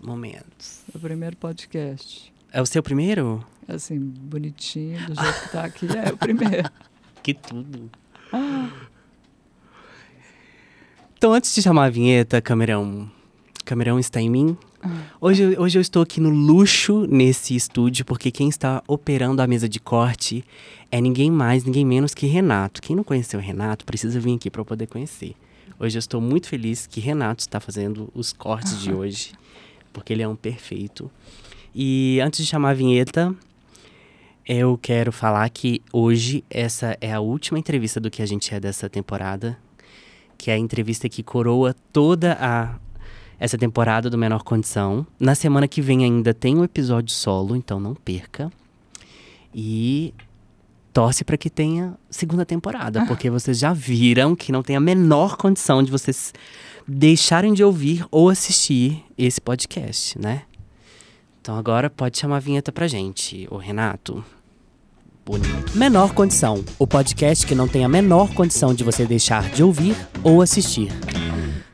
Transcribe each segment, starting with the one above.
momentos, momentos. O primeiro podcast. É o seu primeiro? Assim, bonitinho, do jeito que tá aqui, é o primeiro. que tudo. Então, antes de chamar a vinheta, Camerão, Camerão está em mim? Hoje, hoje eu estou aqui no luxo nesse estúdio, porque quem está operando a mesa de corte é ninguém mais, ninguém menos que Renato. Quem não conheceu o Renato precisa vir aqui para poder conhecer. Hoje eu estou muito feliz que Renato está fazendo os cortes de hoje, porque ele é um perfeito. E antes de chamar a vinheta, eu quero falar que hoje essa é a última entrevista do que a gente é dessa temporada, que é a entrevista que coroa toda a essa temporada do Menor Condição. Na semana que vem ainda tem um episódio solo, então não perca. E torce para que tenha segunda temporada, porque vocês já viram que não tem a menor condição de vocês deixarem de ouvir ou assistir esse podcast, né? Então agora pode chamar a vinheta pra gente, o Renato. Bonito. Menor Condição, o podcast que não tem a menor condição de você deixar de ouvir ou assistir.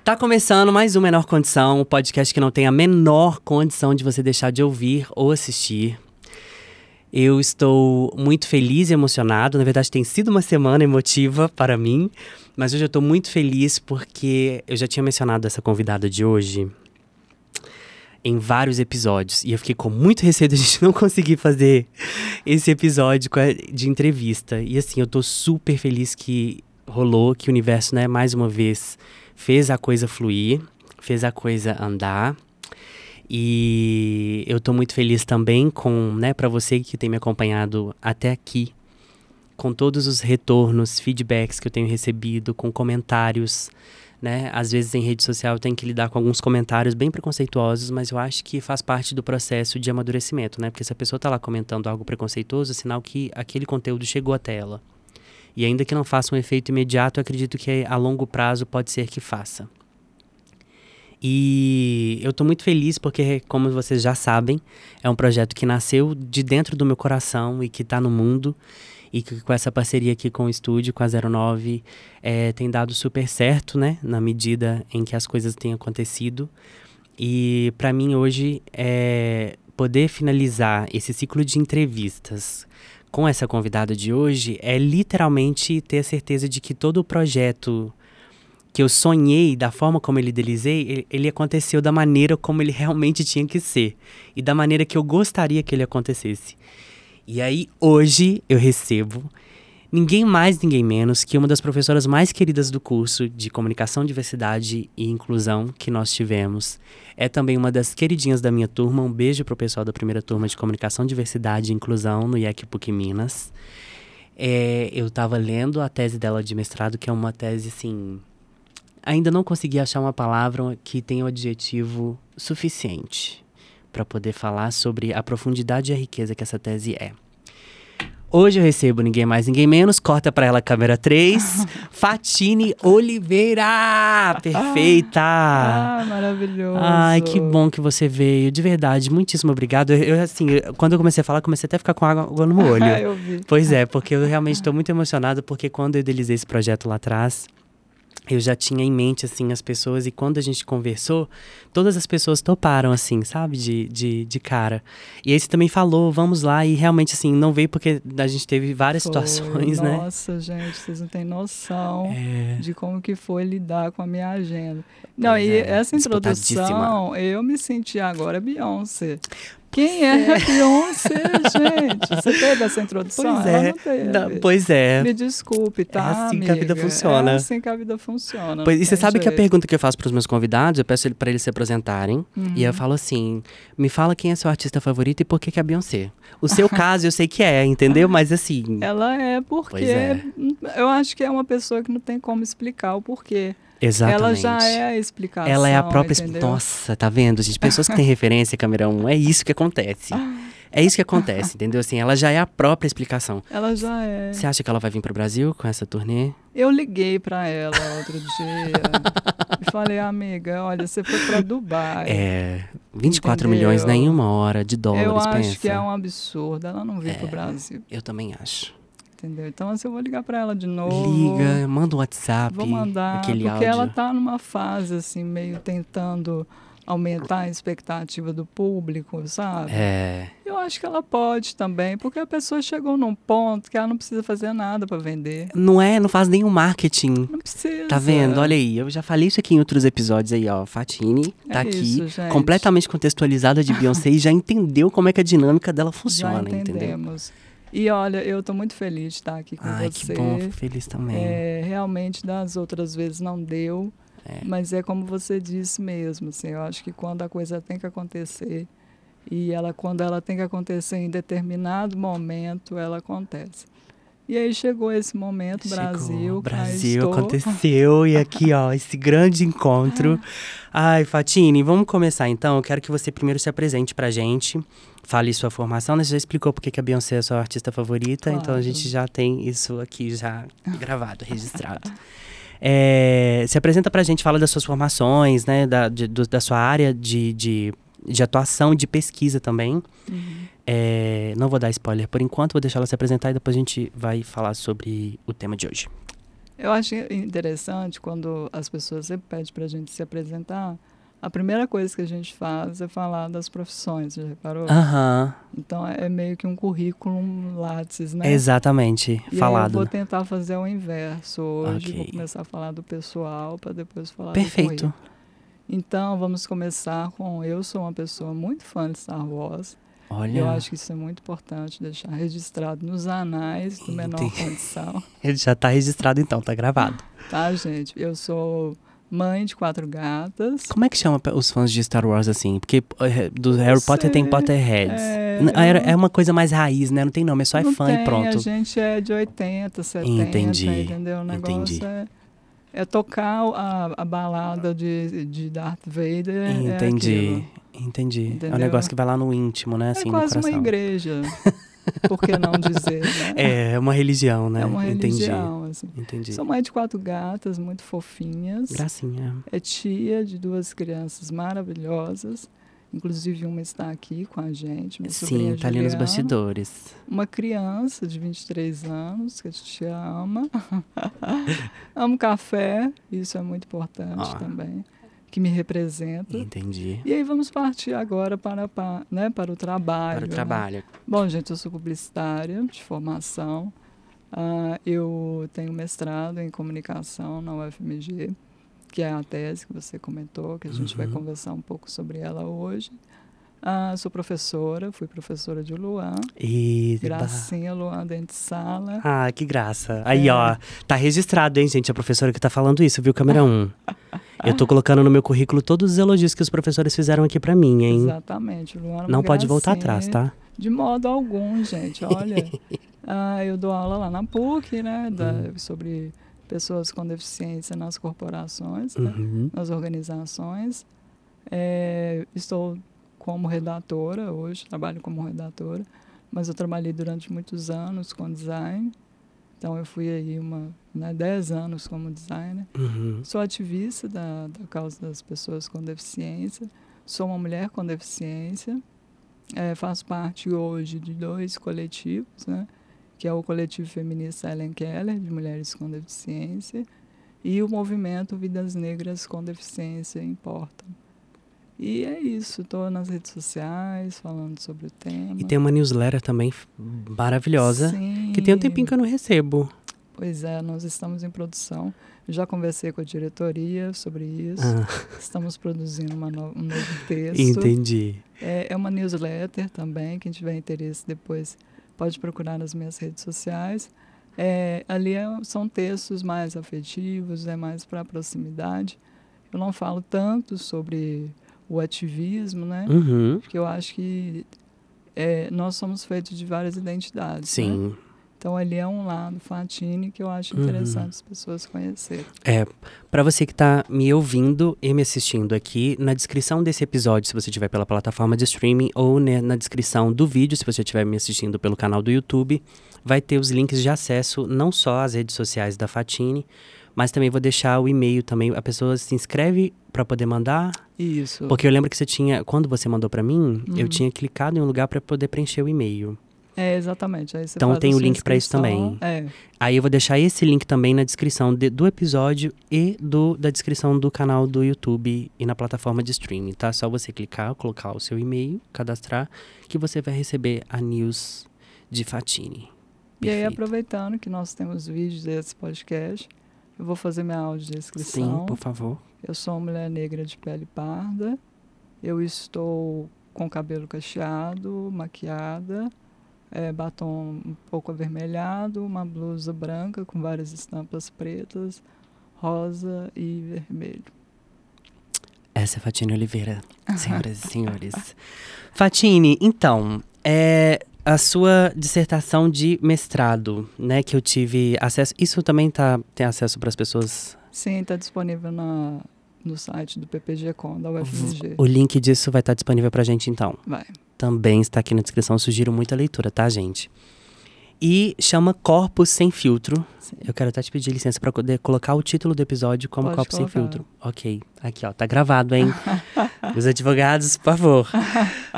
Tá começando mais um Menor Condição, o podcast que não tem a menor condição de você deixar de ouvir ou assistir. Eu estou muito feliz e emocionado. Na verdade, tem sido uma semana emotiva para mim, mas hoje eu estou muito feliz porque eu já tinha mencionado essa convidada de hoje em vários episódios e eu fiquei com muito receio de a gente não conseguir fazer esse episódio de entrevista. E assim, eu estou super feliz que rolou, que o universo, né, mais uma vez fez a coisa fluir, fez a coisa andar. E eu estou muito feliz também com, né, para você que tem me acompanhado até aqui, com todos os retornos, feedbacks que eu tenho recebido, com comentários, né? Às vezes em rede social eu tenho que lidar com alguns comentários bem preconceituosos, mas eu acho que faz parte do processo de amadurecimento, né? Porque se a pessoa está lá comentando algo preconceituoso, é sinal que aquele conteúdo chegou até ela. E ainda que não faça um efeito imediato, acredito que a longo prazo pode ser que faça. E eu estou muito feliz porque, como vocês já sabem, é um projeto que nasceu de dentro do meu coração e que está no mundo. E que com essa parceria aqui com o estúdio, com a 09, é, tem dado super certo, né? Na medida em que as coisas têm acontecido. E para mim hoje é poder finalizar esse ciclo de entrevistas com essa convidada de hoje é literalmente ter a certeza de que todo o projeto que eu sonhei, da forma como ele idealizei, ele, ele, aconteceu da maneira como ele realmente tinha que ser. E da maneira que eu gostaria que ele acontecesse. E aí, hoje, eu recebo ninguém mais, ninguém menos que uma das professoras mais queridas do curso de Comunicação, Diversidade e Inclusão que nós tivemos. É também uma das queridinhas da minha turma. Um beijo pro pessoal da primeira turma de Comunicação, Diversidade e Inclusão no IEC PUC Minas. É, eu estava lendo a tese dela de mestrado, que é uma tese, assim... Ainda não consegui achar uma palavra que tenha o adjetivo suficiente para poder falar sobre a profundidade e a riqueza que essa tese é. Hoje eu recebo ninguém mais, ninguém menos. Corta para ela câmera 3. Fatine Oliveira! Perfeita! Ah, maravilhoso. Ai, que bom que você veio. De verdade, muitíssimo obrigado. Eu, assim, quando eu comecei a falar, comecei até a ficar com água no olho. Eu vi. Pois é, porque eu realmente estou muito emocionada, porque quando eu idealizei esse projeto lá atrás, eu já tinha em mente, assim, as pessoas, e quando a gente conversou, todas as pessoas toparam, assim, sabe, de, de, de cara. E aí você também falou, vamos lá, e realmente, assim, não veio porque a gente teve várias foi. situações, Nossa, né? Nossa, gente, vocês não têm noção é... de como que foi lidar com a minha agenda. Não, pois e é, essa introdução, eu me senti agora Beyoncé. Quem é a Beyoncé, gente? Você teve essa introdução? Pois é. Não. Não, pois é. Me desculpe, tá? É assim amiga? que a vida funciona. É assim que a vida funciona. Pois, e você sabe jeito. que a pergunta que eu faço para os meus convidados, eu peço para eles se apresentarem. Uhum. E eu falo assim: me fala quem é seu artista favorito e por que, que é a Beyoncé. O seu caso eu sei que é, entendeu? Mas assim. Ela é porque é. eu acho que é uma pessoa que não tem como explicar o porquê. Exatamente. Ela já é a explicação. Ela é a própria. Entendeu? Nossa, tá vendo, gente? Pessoas que têm referência, Camerão, é isso que acontece. É isso que acontece, entendeu? Assim, ela já é a própria explicação. Ela já é. Você acha que ela vai vir pro Brasil com essa turnê? Eu liguei para ela outro dia e falei, amiga, olha, você foi para Dubai. É, 24 entendeu? milhões uma hora de dólares, Eu acho pensa. que é um absurdo ela não vir é, pro Brasil. Eu também acho. Entendeu? Então, assim, eu vou ligar para ela de novo. Liga, manda um WhatsApp. Vou mandar, aquele porque áudio. ela tá numa fase, assim, meio tentando aumentar a expectativa do público, sabe? É. Eu acho que ela pode também, porque a pessoa chegou num ponto que ela não precisa fazer nada para vender. Não é, não faz nenhum marketing. Não precisa. Tá vendo? Olha aí, eu já falei isso aqui em outros episódios aí, ó. Fatine tá É aqui, isso, gente. completamente contextualizada de Beyoncé e já entendeu como é que a dinâmica dela funciona, Já entendeu? E olha, eu estou muito feliz de estar aqui com Ai, você. que bom, fico feliz também. É, realmente das outras vezes não deu, É. mas é como você disse mesmo, assim, eu acho que quando a coisa tem que acontecer e ela quando ela tem que acontecer em determinado momento, ela acontece. E aí chegou esse momento, Chegou, Brasil, Brasil, aconteceu. E aqui, ó, esse grande encontro. Ai, Fatine, vamos começar então. Eu quero que você primeiro se apresente pra gente. Fale sua formação, né? Você já explicou porque que a Beyoncé é a sua artista favorita, então a Claro. gente já tem isso aqui já gravado, registrado. É, se apresenta pra gente, fala das suas formações, né? Da, de- do- da sua área de, de, de atuação e de pesquisa também. Uhum. É, não vou dar spoiler por enquanto, vou deixar ela se apresentar e depois a gente vai falar sobre o tema de hoje. Eu acho interessante quando as pessoas sempre pedem para a gente se apresentar. A primeira coisa que a gente faz é falar das profissões, já reparou? Aham, Então é meio que um currículo Lattes, né? exatamente, E falado. vou tentar fazer o inverso hoje. Vou Ok. começar a falar do pessoal para depois falar do Perfeito. Então vamos começar com eu sou uma pessoa muito fã de Star Wars. Olha, eu acho que isso é muito importante deixar registrado nos anais do menor Entendi. condição. ele já tá registrado então, tá gravado. Tá, gente? Eu sou mãe de quatro gatas. Como é que chama os fãs de Star Wars assim? Porque eh, do Harry Potter tem. Potterheads. É, É, é uma coisa mais raiz, né? Não tem nome, é só é fã tem, e pronto. A gente é de 80, 70, Entendi, entendeu? O negócio entendi. é, é tocar a, a balada de, de Darth Vader. é Entendi, aquilo. entendi. É um Entendeu? negócio que vai lá no íntimo, né? Assim, é no quase uma coração. igreja. Por que não dizer, né? É, é uma religião, né? É uma Entendi. religião, assim. Entendi. Sou mãe de quatro gatas muito fofinhas. Gracinha. É tia de duas crianças maravilhosas. Inclusive, uma está aqui com a gente. Minha Sim, tá ali nos bastidores. Uma criança de 23 anos que a gente ama. Amo café, isso é muito importante Ó. também. Que me representa. Entendi. E aí vamos partir agora para, pa- né, para o trabalho. Para o né? trabalho. Bom, gente, eu sou publicitária de formação. Ah, eu tenho mestrado em comunicação na UFMG, que é a tese que você comentou, que a gente vai Uhum. conversar um pouco sobre ela hoje. Ah, sou professora, fui professora de Luan. E... Gracinha Luan dentro de sala. Ah, que graça. Aí, É. ó, tá registrado, hein, gente? A professora que tá falando isso, viu, câmera 1? Eu tô colocando no meu currículo todos os elogios que os professores fizeram aqui pra mim, hein? Exatamente. Luan uma Não pode voltar atrás, tá? De modo algum, gente. Olha, ah, eu dou aula lá na PUC, né, da- Uhum. sobre pessoas com deficiência nas corporações, né, Uhum. nas organizações. É, estou como redatora hoje, trabalho como redatora, mas eu trabalhei durante muitos anos com design. Então eu fui aí uma, né, 10 anos como designer. Uhum. Sou ativista da, da causa das pessoas com deficiência. Sou uma mulher com deficiência. É, faço parte hoje de dois coletivos, né? Que é o coletivo feminista Ellen Keller, de mulheres com deficiência, e o movimento Vidas Negras com Deficiência Importam. E é isso, estou nas redes sociais falando sobre o tema. E tem uma newsletter também maravilhosa, Sim. que tem um tempinho que eu não recebo. Pois é, nós estamos em produção. Já conversei com a diretoria sobre isso. Ah, Estamos produzindo no- um novo texto. entendi. É, é uma newsletter também. Quem tiver interesse depois pode procurar nas minhas redes sociais. É, ali é- são textos mais afetivos, é mais para proximidade. Eu não falo tanto sobre o ativismo, né? Uhum. Porque eu acho que é, nós somos feitos de várias identidades. né? Então ali é um lado Fatine que eu acho Uhum. interessante as pessoas conhecerem. É, para você que tá me ouvindo e me assistindo aqui, na descrição desse episódio, se você estiver pela plataforma de streaming, ou né, na descrição do vídeo, se você estiver me assistindo pelo canal do YouTube, vai ter os links de acesso não só às redes sociais da Fatine, mas também vou deixar o e-mail também. A pessoa se inscreve para poder mandar, Isso. porque eu lembro que você tinha, quando você mandou para mim, eu Uhum. tinha clicado em um lugar para poder preencher o e-mail. É, exatamente. então tem o link para isso também. É. Aí eu vou deixar esse link também na descrição de, do episódio e do, da descrição do canal do YouTube e na plataforma de streaming, tá? Só você clicar, colocar o seu e-mail, cadastrar, que você vai receber a news de Fatini. E aí, aproveitando que nós temos vídeos desse podcast, eu vou fazer minha audiodescrição. Sim, por favor. Eu sou uma mulher negra de pele parda. Eu estou com cabelo cacheado, maquiada, é, batom um pouco avermelhado, uma blusa branca com várias estampas pretas, rosa e vermelho. Essa é Fatine Oliveira, senhoras e senhores. Fatine, então, é, a sua dissertação de mestrado, né, que eu tive acesso, isso também tá, tem acesso para as pessoas? Sim, está disponível na, no site do PPG-Com, da UFMG. O link disso vai estar disponível para a gente, então? Vai. Também está aqui na descrição, sugiro muita leitura, tá, gente? E chama Corpos Sem Filtro. Sim. Eu quero até te pedir licença para poder colocar o título do episódio como Pode Corpos Sem Filtro. Ok, aqui ó, tá gravado, hein? Os advogados, por favor.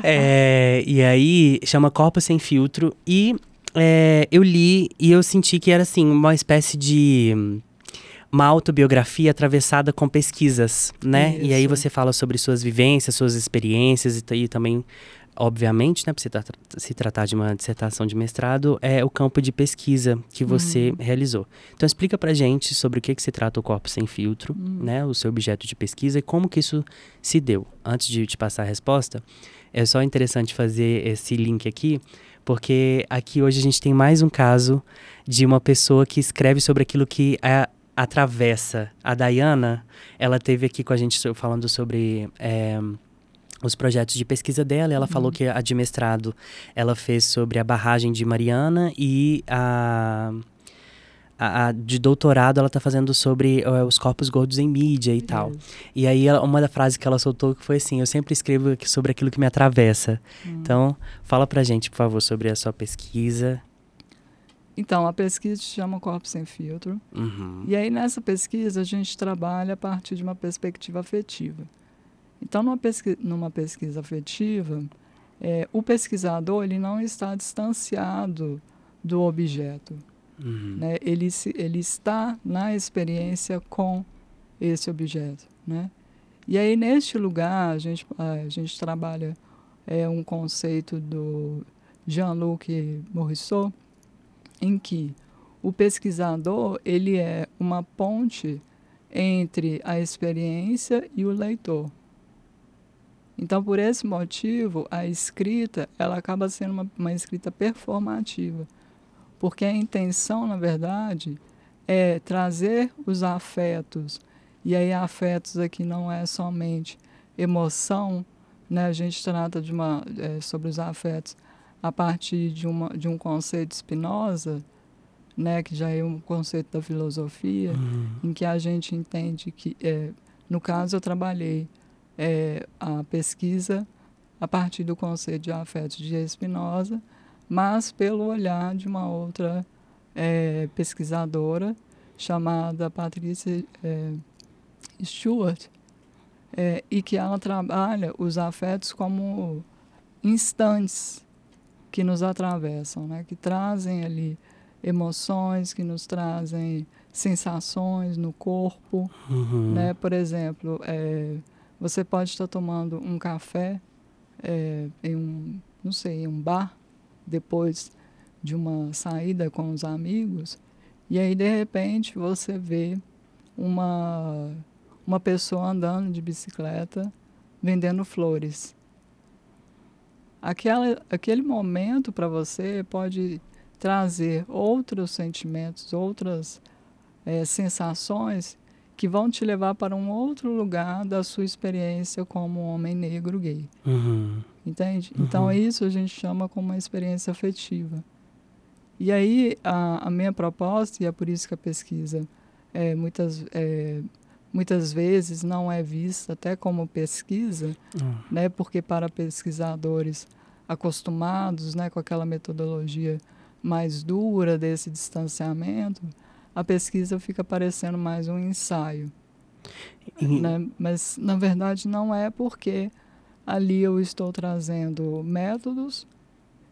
é, e aí, chama Corpos Sem Filtro. E é, eu li e eu senti que era assim, uma espécie de uma autobiografia atravessada com pesquisas, né? Isso. E aí você fala sobre suas vivências, suas experiências e, e também obviamente, né, para se, tra se, tratar de uma dissertação de mestrado, é o campo de pesquisa que você uhum. realizou. Então, explica para gente sobre o que, que se trata o Corpo Sem Filtro, uhum. né, o seu objeto de pesquisa e como que isso se deu. Antes de te passar a resposta, é só interessante fazer esse link aqui, porque aqui hoje a gente tem mais um caso de uma pessoa que escreve sobre aquilo que a, atravessa. A Dayana, ela teve aqui com a gente falando sobre... É, os projetos de pesquisa dela. Ela uhum. falou que a de mestrado ela fez sobre a barragem de Mariana e a, a, a de doutorado ela está fazendo sobre uh, os corpos gordos em mídia e tal. E aí ela, uma da frase que ela soltou que foi assim: eu sempre escrevo sobre aquilo que me atravessa. Uhum. Então fala pra gente, por favor, sobre a sua pesquisa. Então, a pesquisa se chama Corpo Sem Filtro. Uhum. E aí, nessa pesquisa, a gente trabalha a partir de uma perspectiva afetiva. Então, numa pesquisa, numa pesquisa afetiva, é, o pesquisador ele não está distanciado do objeto. Uhum. Né? Ele, se, ele está na experiência com esse objeto. Né? E aí, neste lugar, a gente, a gente trabalha é, um conceito do Jean-Luc Morisot, em que o pesquisador ele é uma ponte entre a experiência e o leitor. Então, por esse motivo, a escrita ela acaba sendo uma, uma escrita performativa, porque a intenção, na verdade, é trazer os afetos. E aí, afetos aqui não é somente emoção, né? A gente trata de uma, é, sobre os afetos a partir de, uma, de um conceito Spinoza, né? Que já é um conceito da filosofia, uhum. em que a gente entende que, é, no caso, eu trabalhei é, a pesquisa a partir do conceito de afetos de Spinoza, mas pelo olhar de uma outra é, pesquisadora chamada Patrícia é, Stewart, é, e que ela trabalha os afetos como instantes que nos atravessam, né? que trazem ali emoções, que nos trazem sensações no corpo. Uhum. Né? Por exemplo, é, você pode estar tomando um café é, em um, não sei, em um bar, depois de uma saída com os amigos, e aí de repente você vê uma, uma pessoa andando de bicicleta vendendo flores. Aquela, aquele momento para você pode trazer outros sentimentos, outras é, sensações que vão te levar para um outro lugar da sua experiência como homem negro gay. Uhum. Entende? Uhum. Então, isso a gente chama como uma experiência afetiva. E aí, a, a minha proposta, e é por isso que a pesquisa é, muitas, é, muitas vezes não é vista até como pesquisa, uhum. né? porque para pesquisadores acostumados né, com aquela metodologia mais dura desse distanciamento, a pesquisa fica parecendo mais um ensaio. E... Né? Mas, na verdade, não é porque ali eu estou trazendo métodos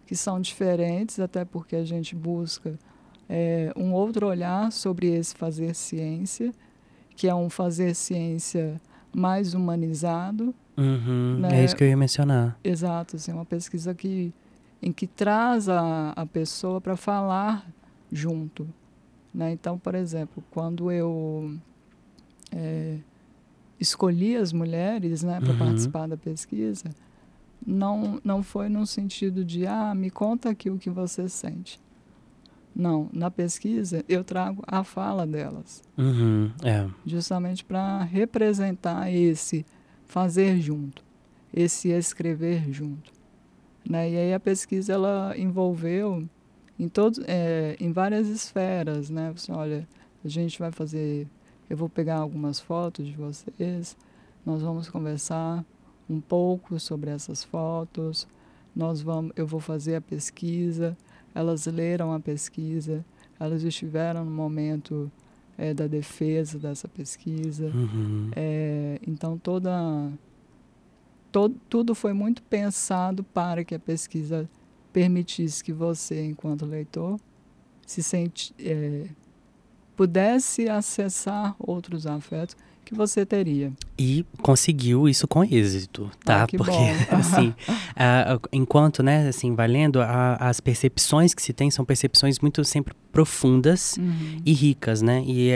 que são diferentes, até porque a gente busca é, um outro olhar sobre esse fazer ciência, que é um fazer ciência mais humanizado. Uhum, né? É isso que eu ia mencionar. Exato, assim, uma pesquisa que, em que traz a, a pessoa para falar junto. Né? Então, por exemplo, quando eu é, escolhi as mulheres né, para uhum. participar da pesquisa, não, não foi no sentido de, ah, me conta aqui o que você sente. Não, na pesquisa eu trago a fala delas. Uhum, é. Justamente para representar esse fazer junto, esse escrever junto. Né? E aí a pesquisa ela envolveu em todos, é, em várias esferas, né? Você, olha, a gente vai fazer, eu vou pegar algumas fotos de vocês, nós vamos conversar um pouco sobre essas fotos, nós vamos, eu vou fazer a pesquisa, elas leram a pesquisa, elas estiveram no momento é, da defesa dessa pesquisa, uhum. é, então toda, todo, tudo foi muito pensado para que a pesquisa permitisse que você, enquanto leitor, se sente, é, pudesse acessar outros afetos que você teria. E conseguiu isso com êxito, tá? Ah, Porque, bom. assim, enquanto, né, assim, valendo, uh, as percepções que se tem são percepções muito sempre profundas uhum. e ricas, né? E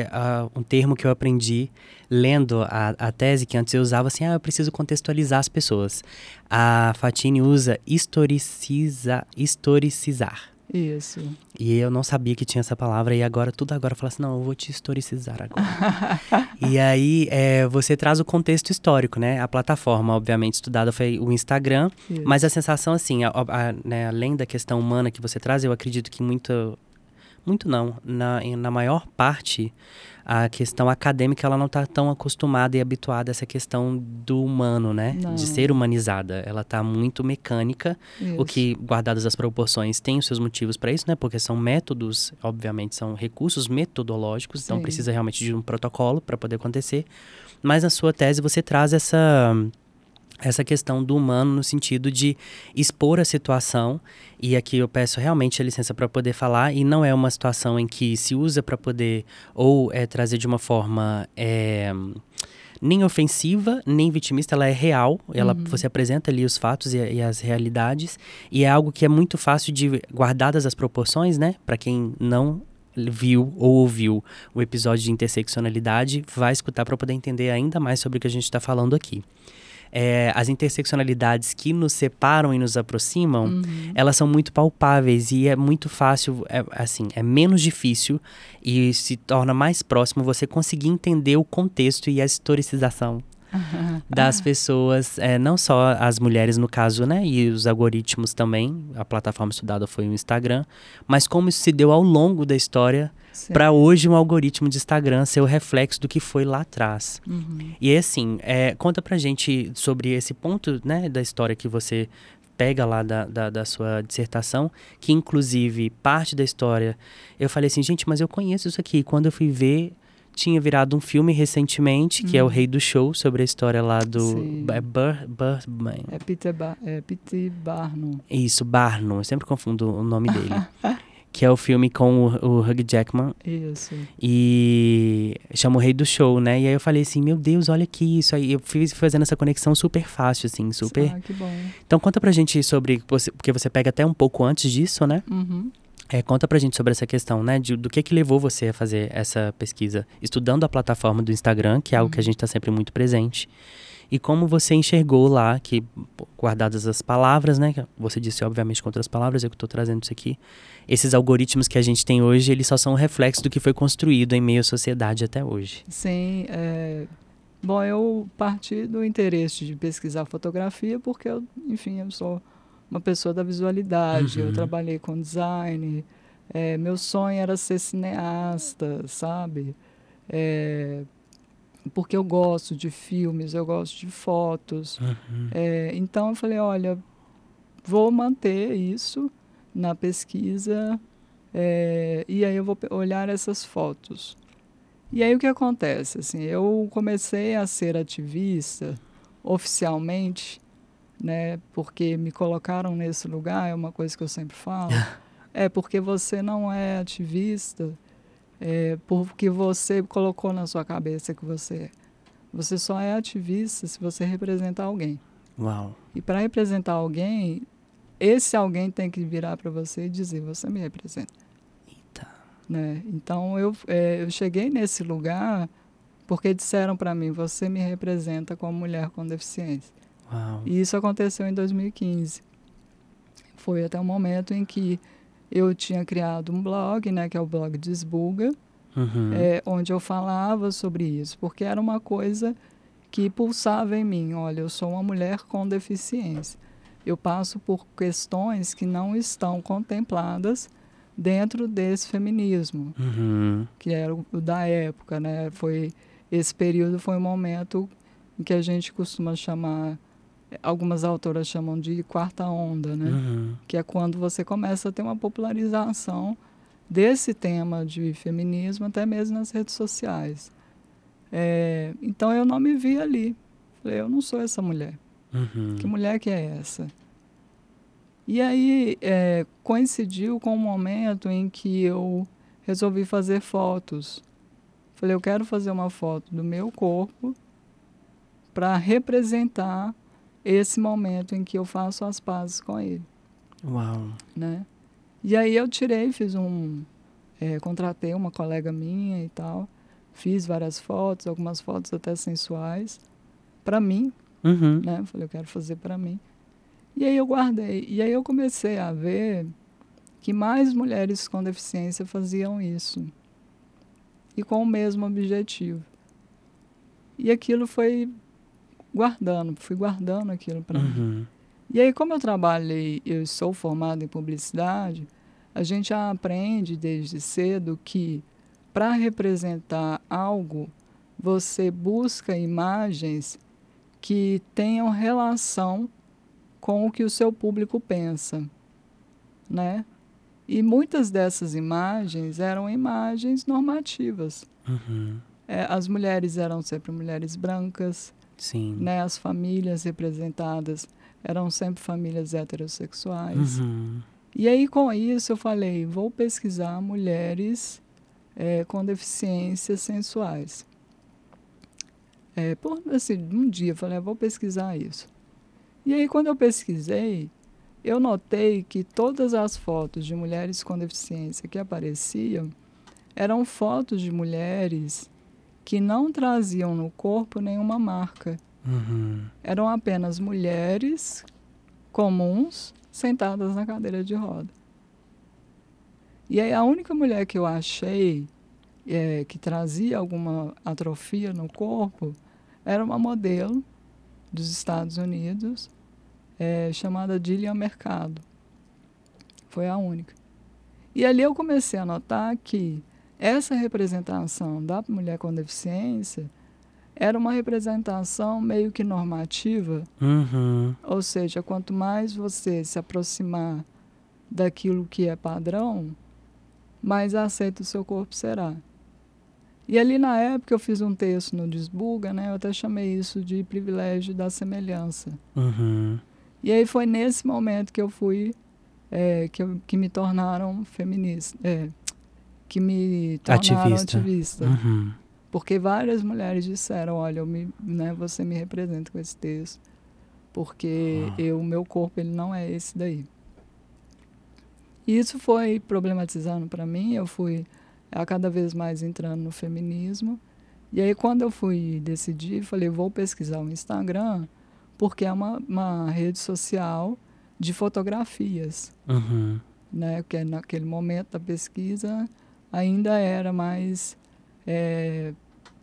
um termo que eu aprendi lendo a, a tese, que antes eu usava assim, ah, eu preciso contextualizar as pessoas. A Fatine usa historiciza, historicizar. Isso. E eu não sabia que tinha essa palavra, e agora, tudo agora, eu falo assim, não, eu vou te historicizar agora. e aí, é, você traz o contexto histórico, né? A plataforma, obviamente, estudada foi o Instagram, Isso. mas a sensação, assim, a, a, né, além da questão humana que você traz, eu acredito que muito muito não. Na, na maior parte, a questão acadêmica ela não está tão acostumada e habituada a essa questão do humano, né? Não. De ser humanizada. Ela está muito mecânica, Isso. o que, guardadas as proporções, tem os seus motivos para isso, né? Porque são métodos, obviamente, são recursos metodológicos, então Sim. precisa realmente de um protocolo para poder acontecer. Mas na sua tese você traz essa essa questão do humano no sentido de expor a situação e aqui eu peço realmente a licença para poder falar e não é uma situação em que se usa para poder ou é, trazer de uma forma é, nem ofensiva nem vitimista ela é real ela Uhum. você apresenta ali os fatos e, e as realidades e é algo que é muito fácil de guardadas as proporções né para quem não viu ou ouviu o episódio de interseccionalidade vai escutar para poder entender ainda mais sobre o que a gente está falando aqui é, as interseccionalidades que nos separam e nos aproximam, Uhum. elas são muito palpáveis e é muito fácil, é, assim, é menos difícil e se torna mais próximo você conseguir entender o contexto e a historicização das pessoas, é, não só as mulheres no caso, né, e os algoritmos também, a plataforma estudada foi o Instagram, mas como isso se deu ao longo da história. Para hoje um algoritmo de Instagram ser o reflexo do que foi lá atrás. Uhum. E assim, é, conta pra gente sobre esse ponto, né, da história que você pega lá da, da, da sua dissertação, que inclusive parte da história, eu falei assim, gente, mas eu conheço isso aqui. Quando eu fui ver, tinha virado um filme recentemente, que é o Hum. Rei do Show, sobre a história lá do... Sim. É Bur, Bur, É Peter, ba é Peter Barnum. isso, Barnum, eu sempre confundo o nome dele. que é o filme com o, o Hugh Jackman, Isso. e chama o Rei do Show, né? E aí eu falei assim, meu Deus, olha aqui isso aí. Eu fui fazendo essa conexão super fácil, assim, super. Ah, que bom. Então conta pra gente sobre, porque você pega até um pouco antes disso, né? Uhum. É, conta pra gente sobre essa questão, né? De, do que que levou você a fazer essa pesquisa, estudando a plataforma do Instagram, que é algo que a gente tá sempre muito presente. E como você enxergou lá, que guardadas as palavras, né? Você disse, obviamente, com outras palavras, eu que estou trazendo isso aqui. Esses algoritmos que a gente tem hoje, eles só são um reflexo do que foi construído em meio à sociedade até hoje. Sim, é... bom, eu parti do interesse de pesquisar fotografia porque eu, enfim, eu sou uma pessoa da visualidade, Uhum. eu trabalhei com design, é, meu sonho era ser cineasta, sabe? É, porque eu gosto de filmes, eu gosto de fotos. É, então eu falei, olha, vou manter isso na pesquisa é, e aí eu vou olhar essas fotos. E aí o que acontece? Assim, eu comecei a ser ativista oficialmente né? Porque me colocaram nesse lugar, é uma coisa que eu sempre falo. é porque você não é ativista, é porque você colocou na sua cabeça que você é. Você só é ativista se você representar alguém. Uau. E para representar alguém, esse alguém tem que virar para você e dizer: Você me representa. Eita. Né? Então eu, é, eu cheguei nesse lugar porque disseram para mim: Você me representa como mulher com deficiência. Uau. E isso aconteceu em 2015. Foi até o momento em que eu tinha criado um blog, né, que é o blog Desbuga, uhum. é, onde eu falava sobre isso, porque era uma coisa que pulsava em mim. Olha, eu sou uma mulher com deficiência. Eu passo por questões que não estão contempladas dentro desse feminismo, uhum. que era o da época, né? Foi esse período foi um momento em que a gente costuma chamar algumas autoras chamam de quarta onda, né? Uhum. Que é quando você começa a ter uma popularização desse tema de feminismo até mesmo nas redes sociais. É, então eu não me vi ali. Falei, eu não sou essa mulher. Uhum. Que mulher que é essa? E aí é, coincidiu com o momento em que eu resolvi fazer fotos. Falei, eu quero fazer uma foto do meu corpo para representar esse momento em que eu faço as pazes com ele. Uau. Né? E aí eu tirei, fiz um. É, contratei uma colega minha e tal. Fiz várias fotos, algumas fotos até sensuais, para mim. Uhum. Né? Falei, eu quero fazer para mim. E aí eu guardei. E aí eu comecei a ver que mais mulheres com deficiência faziam isso. E com o mesmo objetivo. E aquilo foi guardando, fui guardando aquilo para uhum. mim. E aí, como eu trabalhei, eu sou formada em publicidade, a gente aprende desde cedo que para representar algo, você busca imagens que tenham relação com o que o seu público pensa, né? E muitas dessas imagens eram imagens normativas. Uhum. É, as mulheres eram sempre mulheres brancas, Sim. né? As famílias representadas eram sempre famílias heterossexuais. Uhum. E aí, com isso, eu falei: vou pesquisar mulheres é, com deficiências sensuais. É, por, assim, um dia eu falei: vou pesquisar isso. E aí, quando eu pesquisei, eu notei que todas as fotos de mulheres com deficiência que apareciam eram fotos de mulheres que não traziam no corpo nenhuma marca. Uhum. Eram apenas mulheres comuns sentadas na cadeira de roda. E aí a única mulher que eu achei é, que trazia alguma atrofia no corpo era uma modelo dos Estados Unidos é, chamada Dillian Mercado. Foi a única. E ali eu comecei a notar que essa representação da mulher com deficiência era uma representação meio que normativa. Uhum. Ou seja, quanto mais você se aproximar daquilo que é padrão, mais aceito o seu corpo será. E ali na época eu fiz um texto no Desbuga, né? Eu até chamei isso de privilégio da semelhança. Uhum. E aí foi nesse momento que eu fui, é, que, eu, que me tornaram feminista, é, que me tornaram ativista. ativista. Uhum. Porque várias mulheres disseram, olha, eu me, né, você me representa com esse texto, porque Ah. o meu corpo ele não é esse daí. E isso foi problematizando para mim, eu fui a cada vez mais entrando no feminismo. E aí quando eu fui decidir, falei, vou pesquisar o Instagram, porque é uma, uma rede social de fotografias Uhum. né? Que naquele momento da pesquisa ainda era mais é,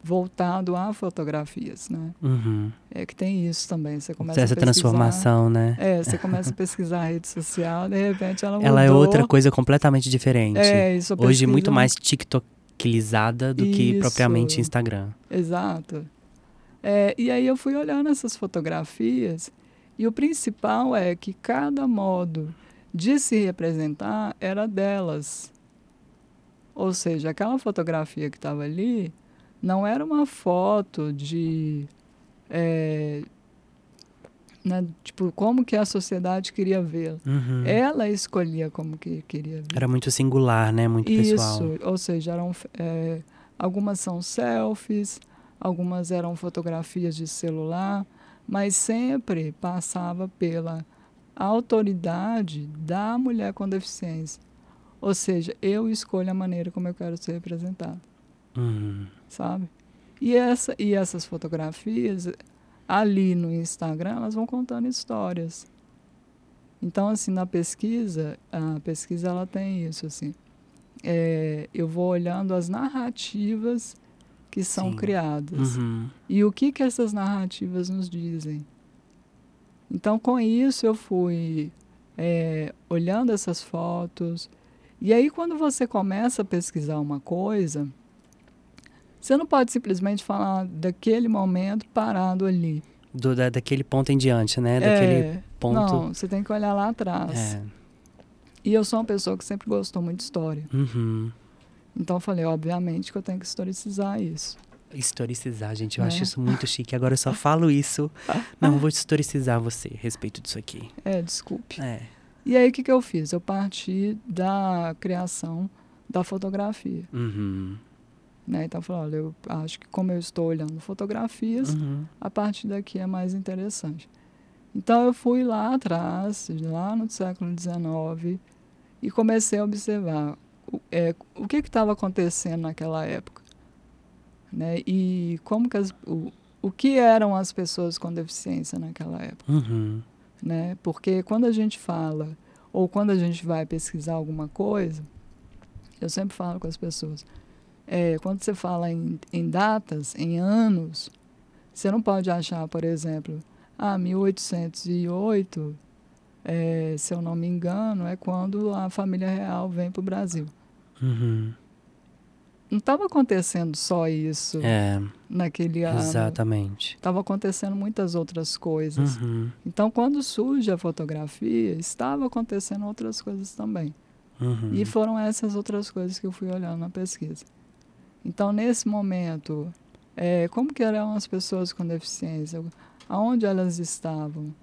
voltado a fotografias, né? Uhum. É que tem isso também. Você começa Essa a transformação, né? É, você começa a pesquisar a rede social, de repente ela mudou. Ela é outra coisa completamente diferente. É, isso Hoje muito mais tiktokizada do que Isso. propriamente Instagram. Exato. É, e aí eu fui olhando essas fotografias e o principal é que cada modo de se representar era delas. Ou seja, aquela fotografia que estava ali não era uma foto de, é, né, tipo, como que a sociedade queria vê-la. Uhum. Ela escolhia como que queria ver. Era muito singular, né? Muito Isso, pessoal. Isso, ou seja, eram, é, algumas são selfies, algumas eram fotografias de celular, mas sempre passava pela autoridade da mulher com deficiência. Ou seja, eu escolho a maneira como eu quero ser representada. Uhum. Sabe? E, essa, e essas fotografias, ali no Instagram, elas vão contando histórias. Então, assim, na pesquisa, a pesquisa ela tem isso, assim. É, eu vou olhando as narrativas que são Sim. criadas. Uhum. E o que, que essas narrativas nos dizem. Então, com isso, eu fui é, olhando essas fotos. E aí, quando você começa a pesquisar uma coisa, você não pode simplesmente falar daquele momento parado ali. Do, da, daquele ponto em diante, né? Daquele é, ponto. Não, você tem que olhar lá atrás. É. E eu sou uma pessoa que sempre gostou muito de história. Uhum. Então eu falei, obviamente que eu tenho que historicizar isso. Historicizar, gente, eu é. acho isso muito chique. Agora eu só falo isso. Não, vou historicizar você a respeito disso aqui. É, desculpe. É. E aí o que, que eu fiz? Eu parti da criação da fotografia. Uhum. Né? Então eu falei, olha, eu acho que como eu estou olhando fotografias, uhum. a partir daqui é mais interessante. Então eu fui lá atrás, lá no século XIX, e comecei a observar é, o que estava acontecendo naquela época. Né? E como que as, o, o que eram as pessoas com deficiência naquela época. Uhum. Né? Porque quando a gente fala, ou quando a gente vai pesquisar alguma coisa, eu sempre falo com as pessoas, é, quando você fala em, em datas, em anos, você não pode achar, por exemplo, ah, 1808 é, se eu não me engano, é quando a família real vem para o Brasil. Uhum. Não estava acontecendo só isso é, naquele ano. Exatamente. Estava acontecendo muitas outras coisas. Uhum. Então, quando surge a fotografia, estava acontecendo outras coisas também. Uhum. E foram essas outras coisas que eu fui olhando na pesquisa. Então, nesse momento, é, como que eram as pessoas com deficiência? Aonde elas estavam?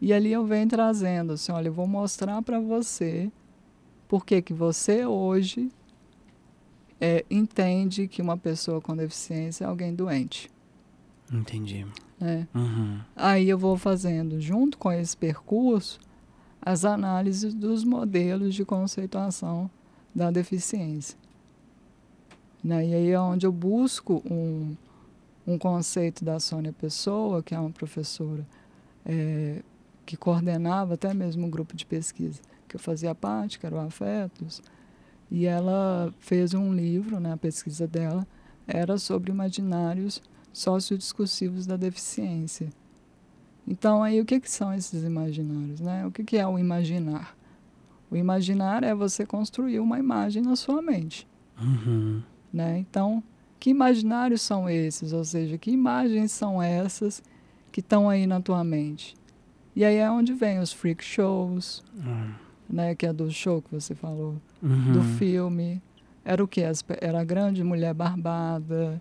E ali eu venho trazendo assim, olha, eu vou mostrar para você por que que você hoje é, entende que uma pessoa com deficiência é alguém doente. Entendi. É. Uhum. Aí eu vou fazendo, junto com esse percurso, as análises dos modelos de conceituação da deficiência. Né? E aí é onde eu busco um, um conceito da Sônia Pessoa, que é uma professora é, que coordenava até mesmo um grupo de pesquisa que eu fazia parte, que era o Afetos, e ela fez um livro, né, a pesquisa dela era sobre imaginários sociodiscursivos da deficiência. Então, aí, o que, que são esses imaginários? Né? O que, que é o imaginar? O imaginar é você construir uma imagem na sua mente. Uhum. Né? Então, que imaginários são esses? Ou seja, que imagens são essas que estão aí na tua mente? E aí é onde vem os freak shows, uhum. Né? Que é do show que você falou, uhum. do filme. Era o que? Era a grande mulher barbada.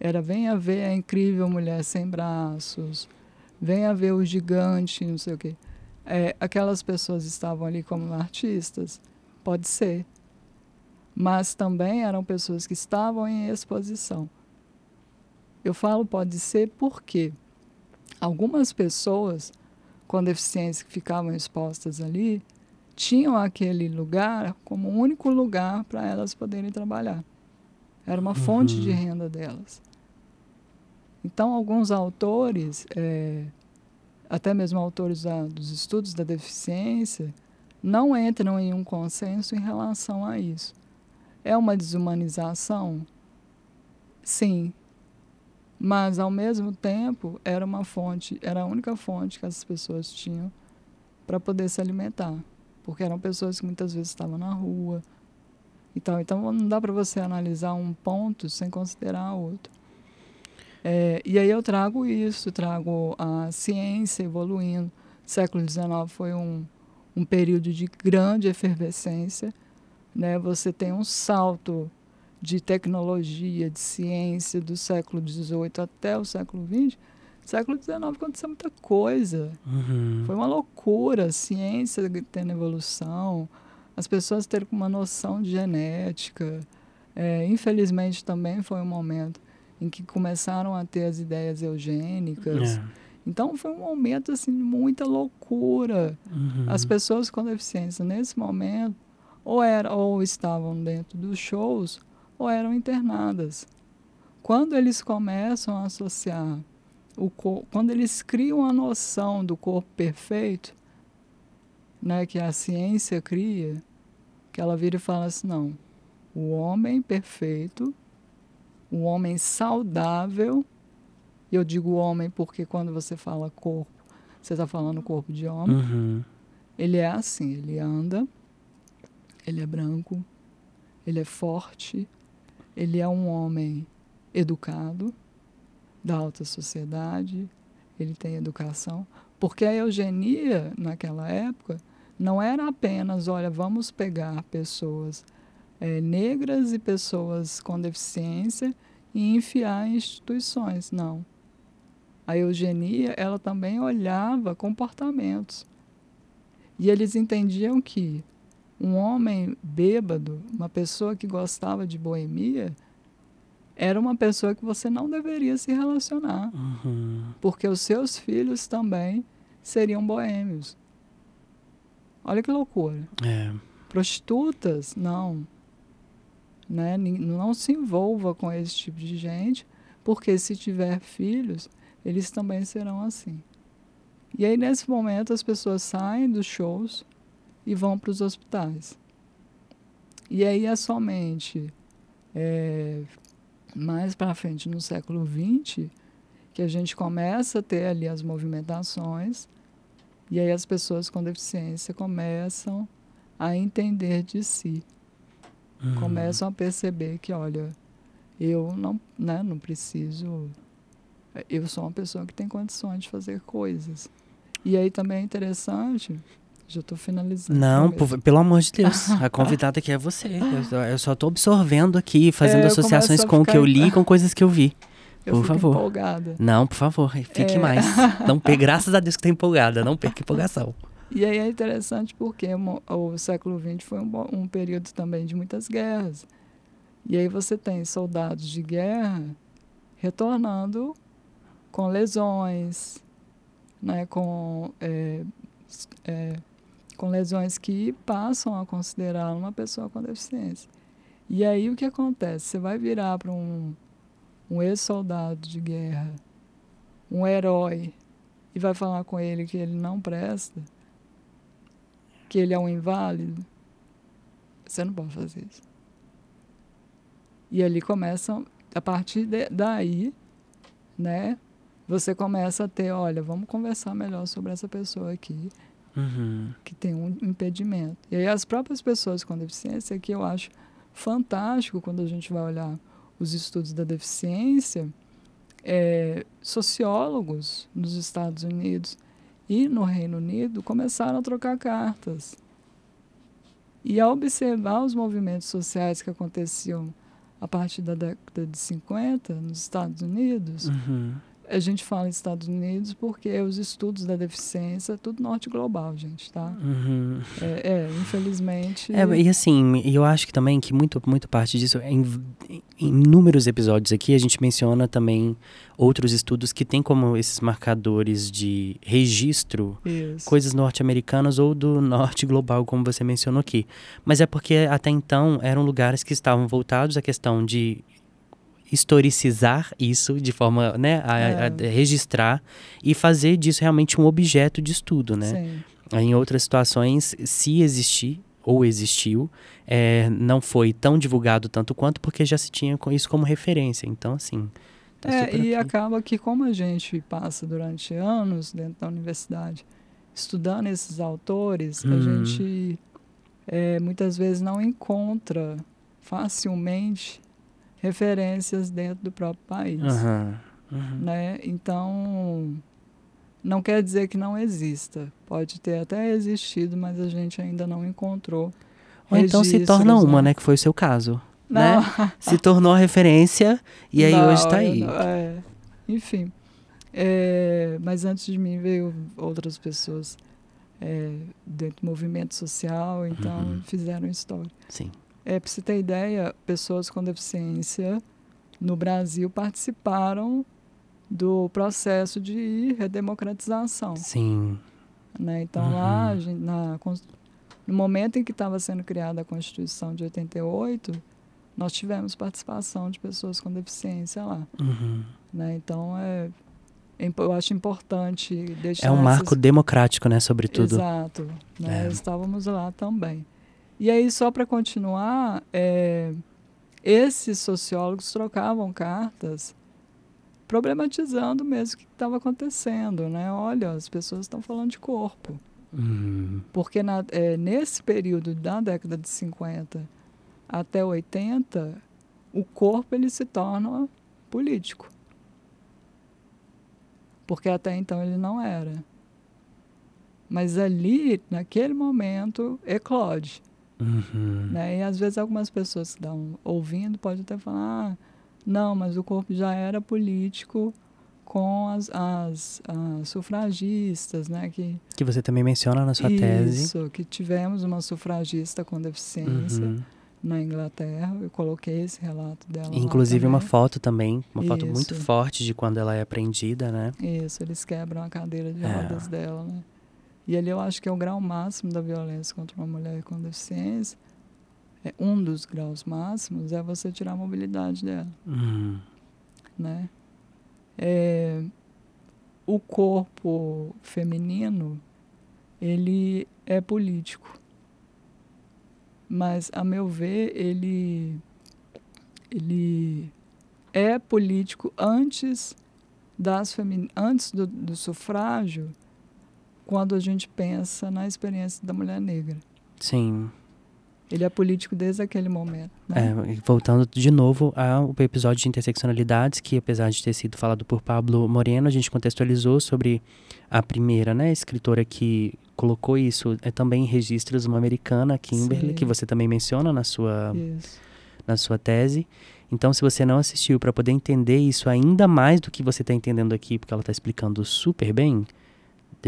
Era venha ver a incrível mulher sem braços. Venha ver o gigante, não sei o quê. É, aquelas pessoas estavam ali como artistas? Pode ser. Mas também eram pessoas que estavam em exposição. Eu falo pode ser porque algumas pessoas com deficiência que ficavam expostas ali tinham aquele lugar como o único lugar para elas poderem trabalhar. Era uma uhum. fonte de renda delas. Então, alguns autores, é, até mesmo autores da, dos estudos da deficiência, não entram em um consenso em relação a isso. É uma desumanização? Sim, mas, ao mesmo tempo, era uma fonte, era a única fonte que as pessoas tinham para poder se alimentar. Porque eram pessoas que muitas vezes estavam na rua e tal. Então, não dá para você analisar um ponto sem considerar outro. É, e aí eu trago isso, trago a ciência evoluindo. O século XIX foi um, um período de grande efervescência. Né? Você tem um salto de tecnologia, de ciência do século XVIII até o século XX, século XIX aconteceu muita coisa. Uhum. Foi uma loucura, a ciência tendo evolução, as pessoas terem uma noção de genética. É, infelizmente também foi um momento em que começaram a ter as ideias eugênicas. É. Então foi um momento assim de muita loucura. Uhum. As pessoas com deficiência nesse momento ou era ou estavam dentro dos shows ou eram internadas. Quando eles começam a associar o quando eles criam a noção do corpo perfeito, né, que a ciência cria, que ela vira e fala assim, não, o homem perfeito, o homem saudável, e eu digo homem porque quando você fala corpo, você está falando corpo de homem, uhum. ele é assim, ele anda, ele é branco, ele é forte, ele é um homem educado, da alta sociedade, ele tem educação, porque a eugenia naquela época não era apenas, olha, vamos pegar pessoas é, negras e pessoas com deficiência e enfiar em instituições, não. A eugenia, ela também olhava comportamentos. E eles entendiam que um homem bêbado, uma pessoa que gostava de boemia, era uma pessoa que você não deveria se relacionar. Uhum. Porque os seus filhos também seriam boêmios. Olha que loucura. É. Prostitutas, não. Né? Não se envolva com esse tipo de gente, porque se tiver filhos, eles também serão assim. E aí, nesse momento, as pessoas saem dos shows e vão para os hospitais. E aí é somente é, mais para frente, no século XX, que a gente começa a ter ali as movimentações e aí as pessoas com deficiência começam a entender de si. Uhum. Começam a perceber que, olha, eu não, né, não preciso. Eu sou uma pessoa que tem condições de fazer coisas. E aí também é interessante. Já estou finalizando. Não, por, pelo amor de Deus. A convidada aqui é você. Eu, só estou absorvendo aqui, fazendo é, associações com o que eu li e com coisas que eu vi. Eu por favor. empolgada. Não, por favor, fique é... mais. Não, graças a Deus que está empolgada, não perca empolgação. E aí é interessante porque o século XX foi um, um período também de muitas guerras. E aí você tem soldados de guerra retornando com lesões, né, com, é, é, com lesões que passam a considerar uma pessoa com deficiência. E aí o que acontece? Você vai virar para um um ex-soldado de guerra, um herói, e vai falar com ele que ele não presta, que ele é um inválido, você não pode fazer isso. E ali começam, a partir de, daí, né, você começa a ter, olha, vamos conversar melhor sobre essa pessoa aqui, uhum. que tem um impedimento. E aí as próprias pessoas com deficiência, que eu acho fantástico quando a gente vai olhar os estudos da deficiência, é, sociólogos nos Estados Unidos e no Reino Unido começaram a trocar cartas. E ao observar os movimentos sociais que aconteciam a partir da década de 50 nos Estados Unidos, uhum a gente fala Estados Unidos porque os estudos da deficiência é tudo norte global, gente, tá? Uhum. É, é, infelizmente. É, e assim, eu acho que também que muito, muito parte disso, em, em inúmeros episódios aqui, a gente menciona também outros estudos que têm como esses marcadores de registro Isso. coisas norte-americanas ou do norte global, como você mencionou aqui. Mas é porque até então eram lugares que estavam voltados à questão de historicizar isso de forma né, a, é. a, registrar e fazer disso realmente um objeto de estudo, né? Sim. Em outras situações, se existir ou existiu, é, não foi tão divulgado tanto quanto porque já se tinha isso como referência. Então, assim. Tá é, e acaba que, como a gente passa durante anos dentro da universidade estudando esses autores, hum. a gente é, muitas vezes não encontra facilmente referências dentro do próprio país. Uhum, uhum. Né? Então, não quer dizer que não exista. Pode ter até existido, mas a gente ainda não encontrou. Ou então se torna uma, né? Que foi o seu caso. Né? Se tornou a referência e aí não, hoje está aí. Não, é. Enfim. É, mas antes de mim veio outras pessoas é, dentro do movimento social, então uhum. fizeram história. Sim. É, para você ter ideia, pessoas com deficiência no Brasil participaram do processo de redemocratização. Sim. Né? Então, uhum. lá, na, no momento em que estava sendo criada a Constituição de 88, nós tivemos participação de pessoas com deficiência lá. Uhum. Né? Então, é, eu acho importante deixar. É um marco essas... democrático, né, sobretudo. Exato. Né? É. Estávamos lá também. E aí, só para continuar, é, esses sociólogos trocavam cartas problematizando mesmo o que estava acontecendo, né? Olha, as pessoas estão falando de corpo. Uhum. Porque na, é, nesse período da década de 50 até 80, o corpo ele se torna político. Porque até então ele não era. Mas ali, naquele momento, eclode. Uhum. Né? E às vezes algumas pessoas que estão ouvindo podem até falar, ah, não, mas o corpo já era político com as, as, as, sufragistas, né? Que, que você também menciona na sua isso, tese. Isso, que tivemos uma sufragista com deficiência uhum. na Inglaterra. Eu coloquei esse relato dela. Inclusive uma foto também, uma isso. foto muito forte de quando ela é apreendida, né? Isso, eles quebram a cadeira de é. rodas dela, né? E ali eu acho que é o grau máximo da violência contra uma mulher com deficiência. É, um dos graus máximos é você tirar a mobilidade dela. Uhum. Né? É, o corpo feminino, ele é político. Mas, a meu ver, ele, ele é político antes, das antes do, do sufrágio quando a gente pensa na experiência da mulher negra. Sim. Ele é político desde aquele momento. Né? É, voltando de novo ao episódio de interseccionalidades, que apesar de ter sido falado por Pablo Moreno, a gente contextualizou sobre a primeira né, escritora que colocou isso é também em registros, uma americana, Kimberly, Sim. que você também menciona na sua, na sua tese. Então, se você não assistiu para poder entender isso ainda mais do que você está entendendo aqui, porque ela está explicando super bem,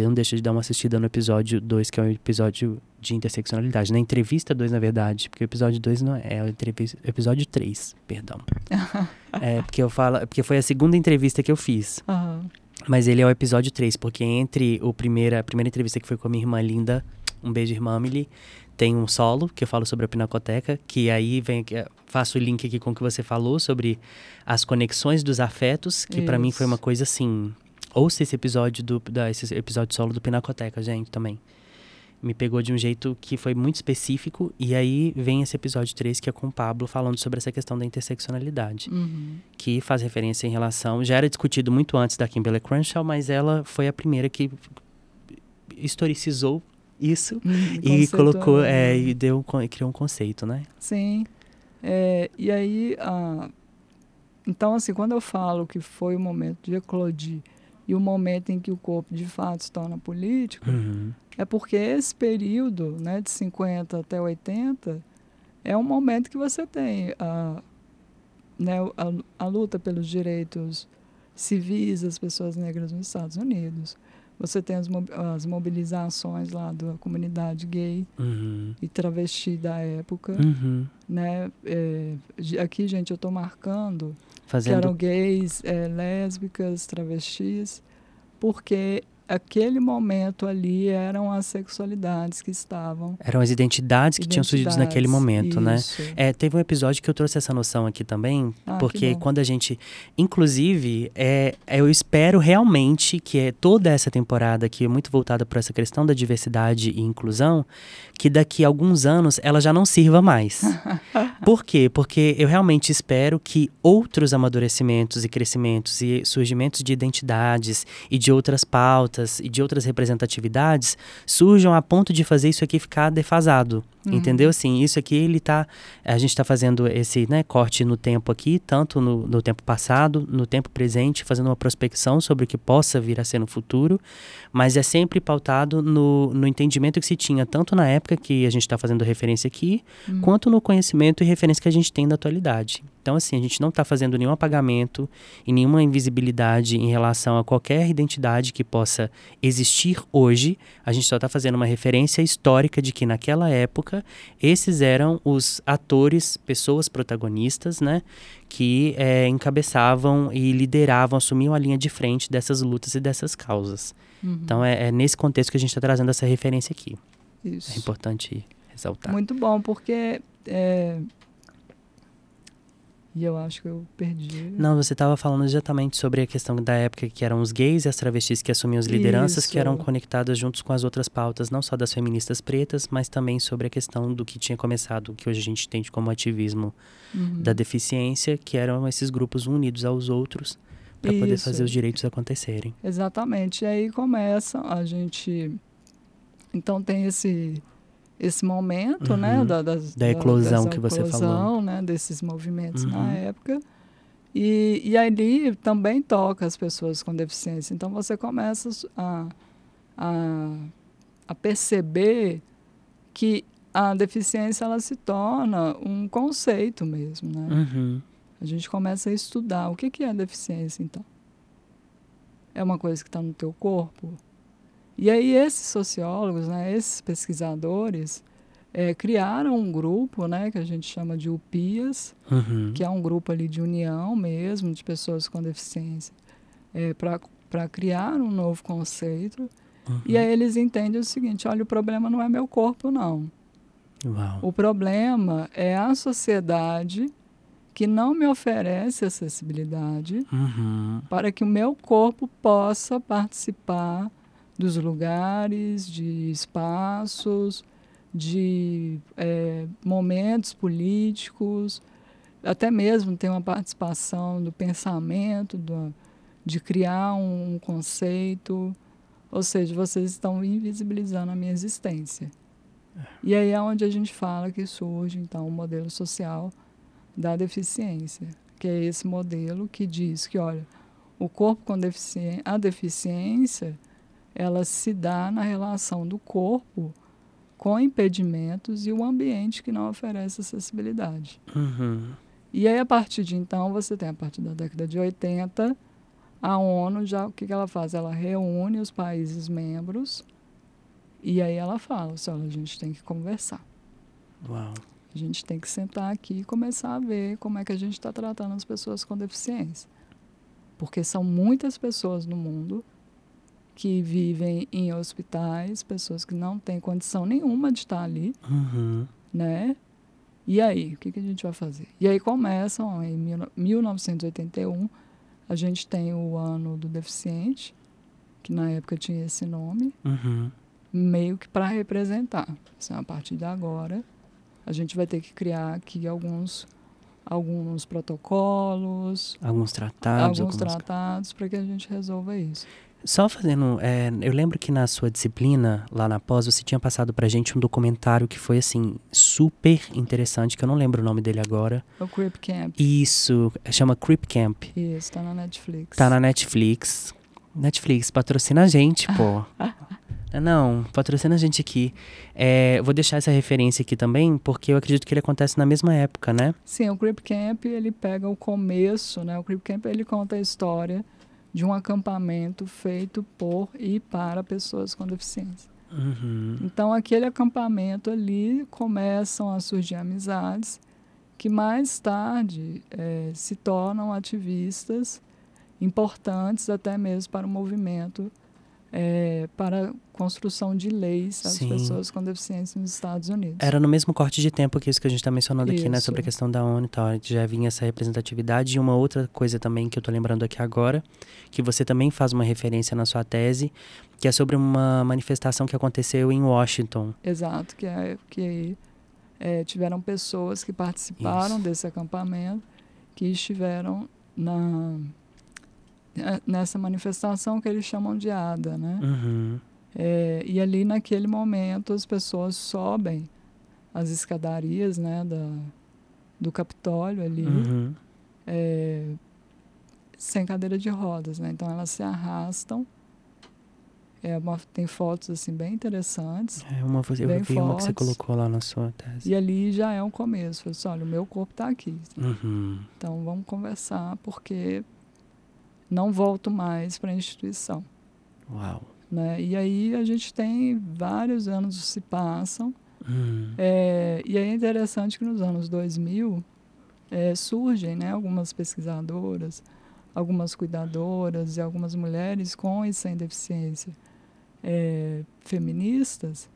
não deixa de dar uma assistida no episódio 2, que é o episódio de interseccionalidade. Na entrevista 2, na verdade, porque o episódio 2 não é, é o episódio 3, perdão. é, porque eu falo, porque foi a segunda entrevista que eu fiz. Uhum. Mas ele é o episódio 3, porque entre o primeira, a primeira entrevista que foi com a minha irmã Linda, um beijo, irmã Emily, tem um solo que eu falo sobre a pinacoteca, que aí vem faço o link aqui com o que você falou sobre as conexões dos afetos, que para mim foi uma coisa assim Ouça esse episódio do da, esse episódio solo do Pinacoteca, gente, também. Me pegou de um jeito que foi muito específico. E aí vem esse episódio 3, que é com o Pablo, falando sobre essa questão da interseccionalidade. Uhum. Que faz referência em relação. Já era discutido muito antes da Kimberly Crenshaw, mas ela foi a primeira que historicizou isso uhum, e colocou é, e deu criou um conceito, né? Sim. É, e aí, ah, então assim, quando eu falo que foi o momento de eclodir e o momento em que o corpo de fato se torna político, uhum. é porque esse período, né, de 50 até 80, é um momento que você tem a, né, a, a luta pelos direitos civis das pessoas negras nos Estados Unidos. Você tem as, as mobilizações lá da comunidade gay uhum. e travesti da época. Uhum. Né? É, aqui, gente, eu estou marcando Fazendo... que eram gays, é, lésbicas, travestis, porque aquele momento ali eram as sexualidades que estavam. Eram as identidades que identidades, tinham surgido naquele momento, né? isso. né? É, teve um episódio que eu trouxe essa noção aqui também, ah, porque quando a gente. Inclusive, é, eu espero realmente que é toda essa temporada que é muito voltada para essa questão da diversidade e inclusão, que daqui a alguns anos ela já não sirva mais. Por quê? Porque eu realmente espero que outros amadurecimentos e crescimentos e surgimentos de identidades e de outras pautas e de outras representatividades surjam a ponto de fazer isso aqui ficar defasado. Uhum. Entendeu? Assim, isso aqui ele tá. A gente está fazendo esse né, corte no tempo aqui, tanto no, no tempo passado, no tempo presente, fazendo uma prospecção sobre o que possa vir a ser no futuro, mas é sempre pautado no, no entendimento que se tinha, tanto na época que a gente está fazendo referência aqui, uhum. quanto no conhecimento e referência que a gente tem da atualidade. Então, assim, a gente não está fazendo nenhum apagamento e nenhuma invisibilidade em relação a qualquer identidade que possa existir hoje. A gente só está fazendo uma referência histórica de que naquela época esses eram os atores, pessoas protagonistas, né? Que é, encabeçavam e lideravam, assumiam a linha de frente dessas lutas e dessas causas. Uhum. Então, é, é, nesse contexto que a gente está trazendo essa referência aqui. Isso. É importante ressaltar. Muito bom, porque é, e eu acho que eu perdi. Não, você estava falando exatamente sobre a questão da época que eram os gays e as travestis que assumiam as lideranças, Isso. que eram conectadas juntos com as outras pautas, não só das feministas pretas, mas também sobre a questão do que tinha começado, que hoje a gente entende como ativismo uhum. da deficiência, que eram esses grupos unidos aos outros para poder fazer os direitos acontecerem. Exatamente. E aí começa a gente. Então tem esse esse momento, né, uhum. né, da, das, da eclosão da, que você falou, né, desses movimentos uhum. na época. E, e ali também toca as pessoas com deficiência. Então você começa a, a, a perceber que a deficiência ela se torna um conceito mesmo, né? Uhum. A gente começa a estudar o que, que é deficiência, então. É uma coisa que está no teu corpo? E aí esses sociólogos, né, esses pesquisadores, é, criaram um grupo, né, que a gente chama de UPIAS, uhum. que é um grupo ali de união mesmo de pessoas com deficiência, é, para criar um novo conceito. Uhum. E aí eles entendem o seguinte: olha, o problema não é meu corpo, não. Uau. O problema é a sociedade que não me oferece acessibilidade uhum. para que o meu corpo possa participar dos lugares, de espaços, de é, momentos políticos, até mesmo tem uma participação do pensamento, do, de criar um, um conceito. Ou seja, vocês estão invisibilizando a minha existência. E aí é onde a gente fala que surge, então, o modelo social da deficiência, que é esse modelo que diz que, olha, o corpo com deficiência, a deficiência ela se dá na relação do corpo com impedimentos e o ambiente que não oferece acessibilidade. Uhum. E aí, a partir de então, você tem, a partir da década de 80, a ONU já, o que, que ela faz? Ela reúne os países membros e aí ela fala, olha, a gente tem que conversar. Uau. A gente tem que sentar aqui e começar a ver como é que a gente está tratando as pessoas com deficiência. Porque são muitas pessoas no mundo que vivem em hospitais, pessoas que não têm condição nenhuma de estar ali, uhum. né? E aí, o que, que a gente vai fazer? E aí começam, em 1981, a gente tem o ano do deficiente, que na época tinha esse nome, uhum. meio que para representar. Assim, a partir de agora, a gente vai ter que criar aqui alguns alguns protocolos, alguns tratados, alguns tratados para que a gente resolva isso. Só fazendo. É, eu lembro que na sua disciplina, lá na pós, você tinha passado pra gente um documentário que foi, assim, super interessante, que eu não lembro o nome dele agora. O Creep Camp. Isso, chama Creep Camp. Isso, tá na Netflix. Tá na Netflix. Netflix, patrocina a gente, pô. não, patrocina a gente aqui. É, vou deixar essa referência aqui também, porque eu acredito que ele acontece na mesma época, né? Sim, o Creep Camp, ele pega o começo, né? O Creep Camp, ele conta a história de um acampamento feito por e para pessoas com deficiência. Uhum. Então, aquele acampamento ali começam a surgir amizades que mais tarde é, se tornam ativistas importantes até mesmo para o movimento é, para construção de leis às Sim. pessoas com deficiência nos Estados Unidos. Era no mesmo corte de tempo que isso que a gente está mencionando aqui, né? Sobre a questão da ONU e tal. Já vinha essa representatividade. E uma outra coisa também que eu estou lembrando aqui agora, que você também faz uma referência na sua tese, que é sobre uma manifestação que aconteceu em Washington. Exato, que, é, que é, tiveram pessoas que participaram isso. desse acampamento, que estiveram na nessa manifestação que eles chamam de ADA, né? Uhum. É, e ali naquele momento as pessoas sobem as escadarias, né, da, do Capitólio ali, uhum. é, sem cadeira de rodas, né? Então elas se arrastam É uma, tem fotos assim bem interessantes. É uma, eu bem vi fortes, uma que você colocou lá na sua tese. E ali já é um começo. Falei assim, olha, o meu corpo está aqui. Uhum. Então vamos conversar porque não volto mais para a instituição. Uau. Né? E aí a gente tem vários anos se passam. Uhum. É, e é interessante que nos anos 2000 é, surgem né, algumas pesquisadoras, algumas cuidadoras e algumas mulheres com e sem deficiência é, feministas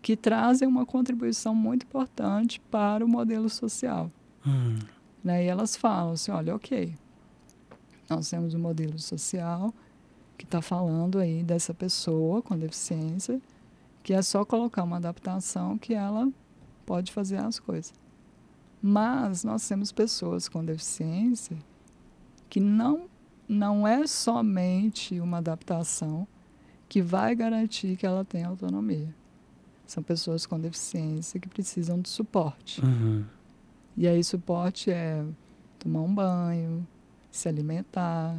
que trazem uma contribuição muito importante para o modelo social. Hum. Né? E elas falam assim, olha, ok, nós temos um modelo social que está falando aí dessa pessoa com deficiência, que é só colocar uma adaptação que ela pode fazer as coisas. Mas nós temos pessoas com deficiência que não, não é somente uma adaptação que vai garantir que ela tenha autonomia. São pessoas com deficiência que precisam de suporte. Uhum. E aí, suporte é tomar um banho, se alimentar,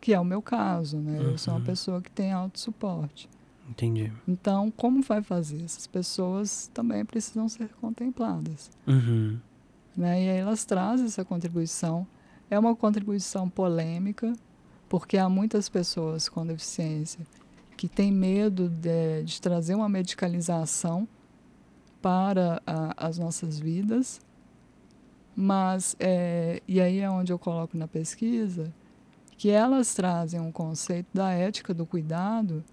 que é o meu caso, né? Uhum. Eu sou uma uhum. pessoa que tem autossuporte. Entendi. Então, como vai fazer? Essas pessoas também precisam ser contempladas. Uhum. Né? E aí elas trazem essa contribuição. É uma contribuição polêmica, porque há muitas pessoas com deficiência que têm medo de, de trazer uma medicalização para a, as nossas vidas. Mas, é, e aí é onde eu coloco na pesquisa, que elas trazem um conceito da ética do cuidado,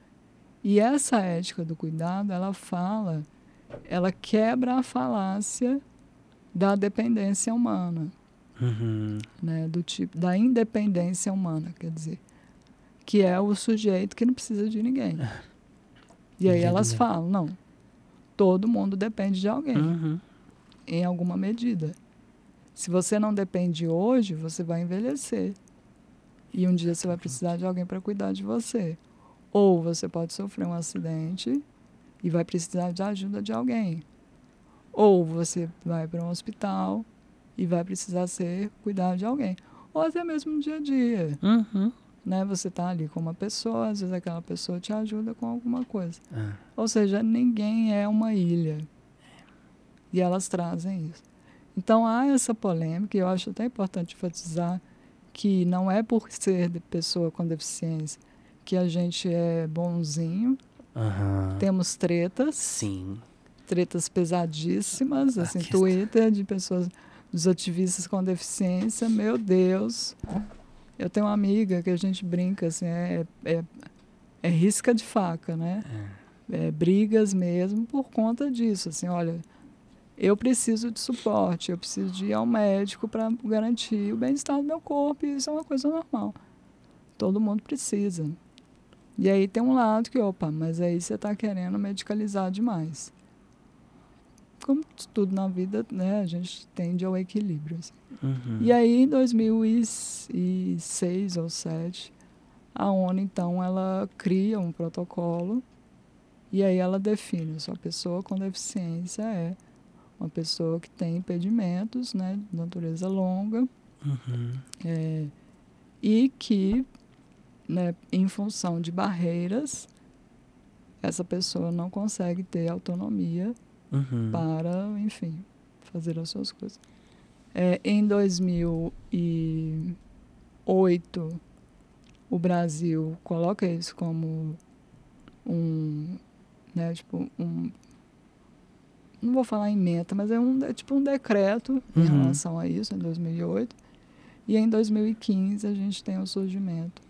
e essa ética do cuidado, ela fala, ela quebra a falácia da dependência humana. Uhum. Né, do tipo da independência humana, quer dizer, que é o sujeito que não precisa de ninguém. E aí elas falam, não, todo mundo depende de alguém, uhum. em alguma medida. Se você não depende hoje, você vai envelhecer. E um dia você vai precisar de alguém para cuidar de você. Ou você pode sofrer um acidente e vai precisar de ajuda de alguém. Ou você vai para um hospital e vai precisar ser cuidado de alguém. Ou até mesmo no dia a dia. Uhum. Né? Você está ali com uma pessoa, às vezes aquela pessoa te ajuda com alguma coisa. Ah. Ou seja, ninguém é uma ilha. E elas trazem isso. Então há essa polêmica, e eu acho até importante enfatizar que não é por ser de pessoa com deficiência que a gente é bonzinho. Uhum. Temos tretas. Sim. Tretas pesadíssimas, assim, Twitter de pessoas dos ativistas com deficiência, meu Deus. Eu tenho uma amiga que a gente brinca, assim, é, é, é risca de faca, né? É. é. brigas mesmo por conta disso, assim, olha, eu preciso de suporte, eu preciso de ir ao médico para garantir o bem-estar do meu corpo, e isso é uma coisa normal. Todo mundo precisa. E aí tem um lado que, opa, mas aí você está querendo medicalizar demais como tudo na vida, né, a gente tende ao equilíbrio. Assim. Uhum. E aí, em 2006 ou 2007, a ONU, então, ela cria um protocolo e aí ela define, sua pessoa com deficiência é uma pessoa que tem impedimentos, né, de natureza longa, uhum. é, e que, né, em função de barreiras, essa pessoa não consegue ter autonomia uhum. para, enfim, fazer as suas coisas. É, em 2008, o Brasil coloca isso como um, né, tipo, um, não vou falar em meta, mas é, um, é tipo um decreto uhum. em relação a isso, em 2008. E em 2015 a gente tem o surgimento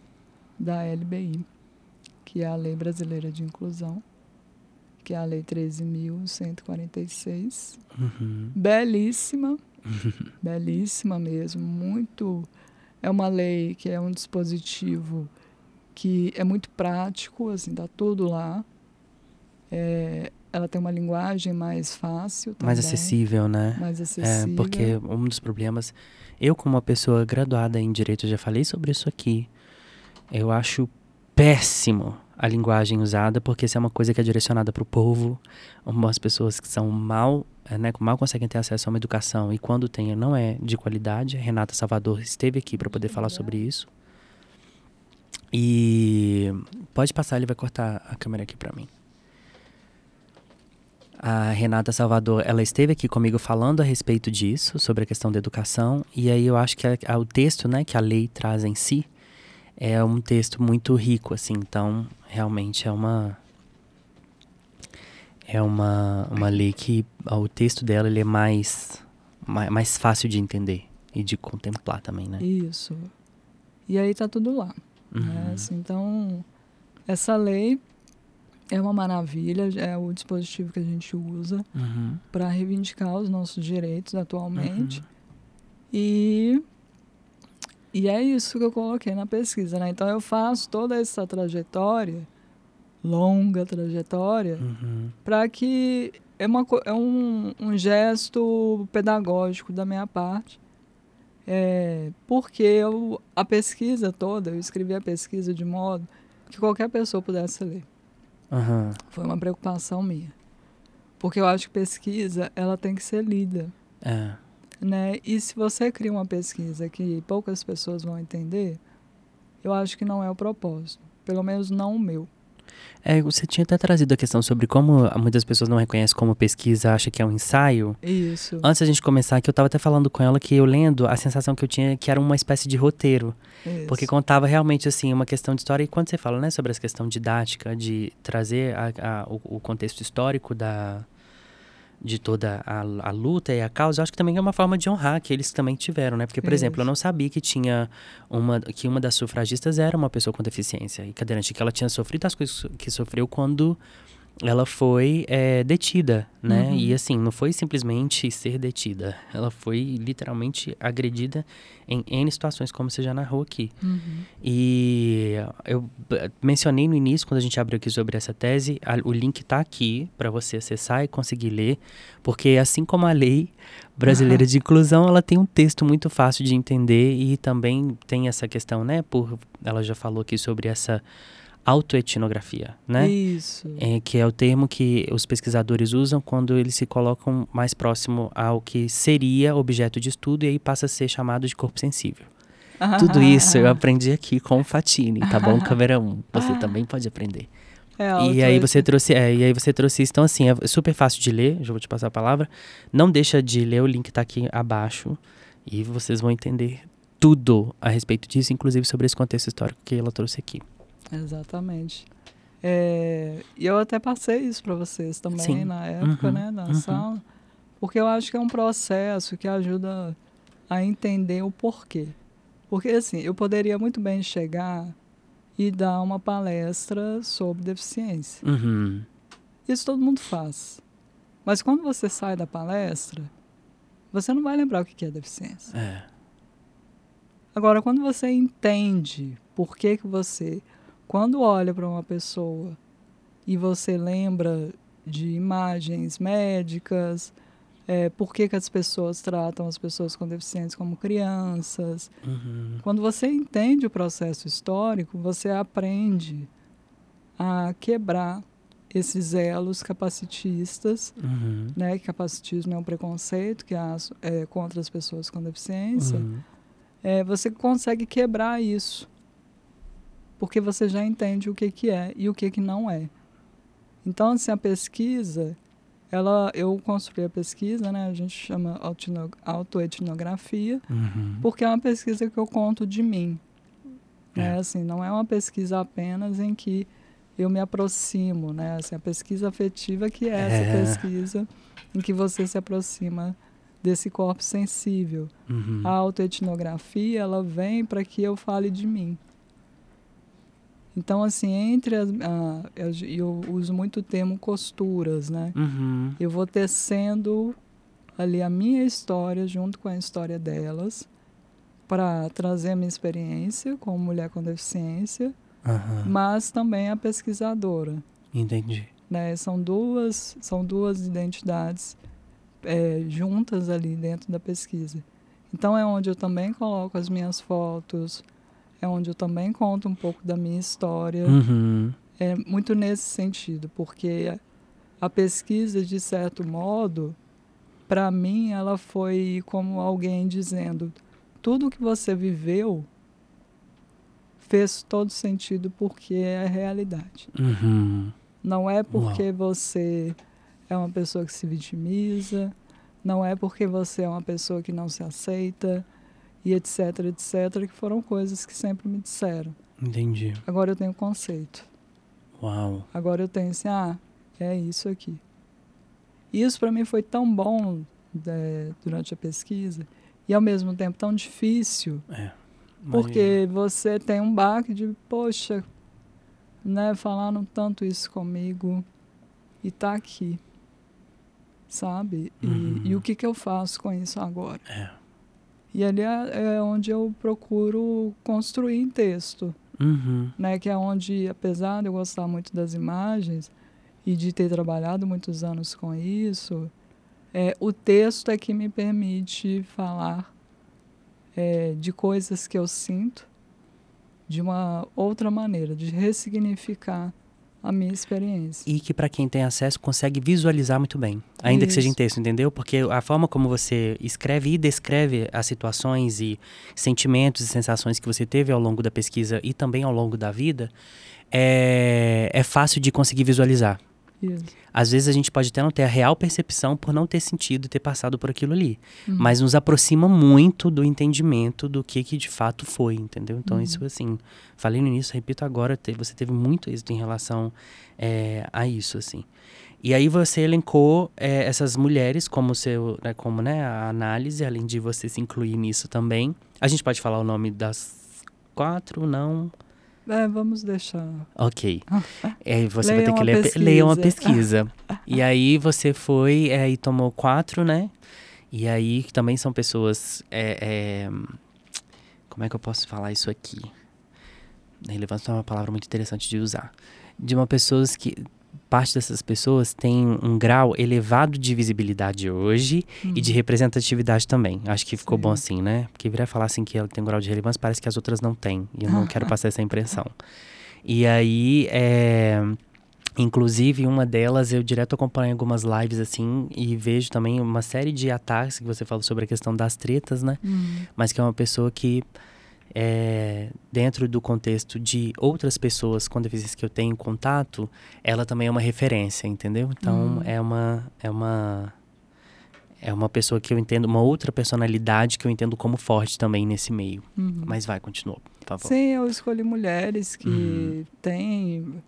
da LBI, que é a Lei Brasileira de Inclusão, que é a Lei 13.146. Uhum. Belíssima, belíssima mesmo, muito. É uma lei que é um dispositivo que é muito prático, assim, tá tudo lá. É, ela tem uma linguagem mais fácil também, mais acessível, né? Mais acessível. É, porque um dos problemas, eu como uma pessoa graduada em direito, já falei sobre isso aqui. Eu acho péssimo a linguagem usada, porque isso é uma coisa que é direcionada para o povo, umas pessoas que são mal, eh, né, mal conseguem ter acesso a uma educação e quando tem não é de qualidade. Renata Salvador esteve aqui para poder falar sobre isso. E pode passar, ele vai cortar a câmera aqui para mim. A Renata Salvador, ela esteve aqui comigo falando a respeito disso, sobre a questão da educação, e aí eu acho que a, a, o texto, né, que a lei traz em si, é um texto muito rico, assim, então realmente é uma é uma, uma lei que o texto dela ele é mais, mais, mais fácil de entender e de contemplar também, né? Isso. E aí tá tudo lá. Né? Uhum. Né? Assim, então, essa lei é uma maravilha, é o dispositivo que a gente usa uhum. para reivindicar os nossos direitos atualmente. Uhum. E, e é isso que eu coloquei na pesquisa. Né? Então, eu faço toda essa trajetória, longa trajetória, uhum. para que é, uma, é um, um gesto pedagógico da minha parte é, porque eu, a pesquisa toda, eu escrevi a pesquisa de modo que qualquer pessoa pudesse ler. Uhum. Foi uma preocupação minha. Porque eu acho que pesquisa, ela tem que ser lida. É. Né? E se você cria uma pesquisa que poucas pessoas vão entender, eu acho que não é o propósito. Pelo menos não o meu. É, você tinha até trazido a questão sobre como muitas pessoas não reconhecem como pesquisa, acha que é um ensaio. Isso. Antes da gente começar aqui, eu estava até falando com ela que eu lendo, a sensação que eu tinha é que era uma espécie de roteiro. Isso. Porque contava realmente, assim, uma questão de história. E quando você fala, né, sobre essa questão didática, de trazer a, a, o, o contexto histórico da, de toda a, a, luta e a causa, eu acho que também é uma forma de honrar que eles também tiveram, né? Porque, por exemplo, eu não sabia que tinha uma que uma das sufragistas era uma pessoa com deficiência e cadeirante, que ela tinha sofrido as coisas que sofreu quando ela foi é, detida, né? Uhum. E assim, não foi simplesmente ser detida. Ela foi literalmente agredida em N situações, como você já narrou aqui. Uhum. E eu mencionei no início, quando a gente abriu aqui sobre essa tese, a, o link está aqui para você acessar e conseguir ler, porque assim como a lei brasileira uhum. de inclusão, ela tem um texto muito fácil de entender e também tem essa questão, né? Por, ela já falou aqui sobre essa autoetnografia, né? Isso. É, que é o termo que os pesquisadores usam quando eles se colocam mais próximo ao que seria objeto de estudo e aí passa a ser chamado de corpo sensível. Ah, Tudo isso eu aprendi aqui com o Fatini, tá bom, câmera 1. Você ah, também pode aprender. É, e aí você trouxe, é, e aí você trouxe isso. Então assim, é super fácil de ler, já vou te passar a palavra. Não deixa de ler, o link tá aqui abaixo e vocês vão entender tudo a respeito disso, inclusive sobre esse contexto histórico que ela trouxe aqui. Exatamente. É, e eu até passei isso para vocês também Sim. na época, uhum, né, na uhum. sala, porque eu acho que é um processo que ajuda a entender o porquê. Porque assim, eu poderia muito bem chegar e dar uma palestra sobre deficiência. Uhum. Isso todo mundo faz. Mas quando você sai da palestra, você não vai lembrar o que é deficiência. É. Agora, quando você entende por que, que você quando olha para uma pessoa e você lembra de imagens médicas, é, por que, que as pessoas tratam as pessoas com deficiências como crianças. Uhum. Quando você entende o processo histórico, você aprende a quebrar esses elos capacitistas, uhum. né? Que capacitismo é um preconceito que há é, contra as pessoas com deficiência. Uhum. É, você consegue quebrar isso porque você já entende o que, que é e o que, que não é. Então, assim, a pesquisa, ela, eu construí a pesquisa, né? A gente chama autoetnografia, uhum. porque é uma pesquisa que eu conto de mim. É. Né? Assim, não é uma pesquisa apenas em que eu me aproximo, né? Assim, a pesquisa afetiva que é, é. essa pesquisa em que você se aproxima desse corpo sensível. Uhum. A autoetnografia, ela vem para que eu fale de mim. Então, assim, entre as. Ah, eu, eu, uso muito o termo costuras, né? Uhum. Eu vou tecendo ali a minha história junto com a história delas para trazer a minha experiência como mulher com deficiência, uhum. mas também a pesquisadora. Entendi. Né? São duas são duas identidades é, juntas ali dentro da pesquisa. Então é onde eu também coloco as minhas fotos, é onde eu também conto um pouco da minha história. Uhum. É muito nesse sentido, porque a pesquisa, de certo modo, para mim, ela foi como alguém dizendo: tudo que você viveu fez todo sentido porque é a realidade. Uhum. Não é porque Uau. você é uma pessoa que se vitimiza, não é porque você é uma pessoa que não se aceita e etc, etc, que foram coisas que sempre me disseram. Entendi. Agora eu tenho conceito. Uau. Agora eu tenho assim, ah, é isso aqui. Isso para mim foi tão bom é, durante a pesquisa e ao mesmo tempo tão difícil. É. Porque você tem um baque de, poxa, né, falaram tanto isso comigo e tá aqui. Sabe? E, uhum. e o que, que eu faço com isso agora? É. E ali é, é onde eu procuro construir em texto. Uhum. Né, que é onde, apesar de eu gostar muito das imagens e de ter trabalhado muitos anos com isso, é, o texto é que me permite falar é, de coisas que eu sinto de uma outra maneira, de ressignificar a minha experiência. E que para quem tem acesso consegue visualizar muito bem, ainda Isso. que seja em texto, entendeu? Porque a forma como você escreve e descreve as situações e sentimentos e sensações que você teve ao longo da pesquisa e também ao longo da vida é, é fácil de conseguir visualizar. Isso. Às vezes a gente pode até não ter a real percepção por não ter sentido ter passado por aquilo ali. Uhum. Mas nos aproxima muito do entendimento do que, que de fato foi, entendeu? Então, uhum. isso assim, falei no início, repito agora, você teve muito êxito em relação é, a isso, assim. E aí você elencou é, essas mulheres como seu, né, como né, a análise, além de você se incluir nisso também. A gente pode falar o nome das quatro, não? É, vamos deixar. Ok. É, você vai ter que ler, ler uma pesquisa. e aí você foi é, e tomou quatro, né? E aí também são pessoas. É, é, como é que eu posso falar isso aqui? Relevância é uma palavra muito interessante de usar. De uma pessoas que parte dessas pessoas tem um grau elevado de visibilidade hoje hum. e de hum. representatividade também. Acho que ficou Sim. bom assim, né? Porque virar falar assim que ela tem um grau de relevância, parece que as outras não têm. E eu não quero passar essa impressão. E aí, é... Inclusive, uma delas eu direto acompanho algumas lives assim e vejo também uma série de ataques que você falou sobre a questão das tretas, né? Hum. Mas que é uma pessoa que é, dentro do contexto de outras pessoas com deficiência que eu tenho contato, ela também é uma referência, entendeu? Então hum. é uma é uma é uma pessoa que eu entendo, uma outra personalidade que eu entendo como forte também nesse meio. Uhum. Mas vai, continua, por favor. Sim, eu escolhi mulheres que uhum. têm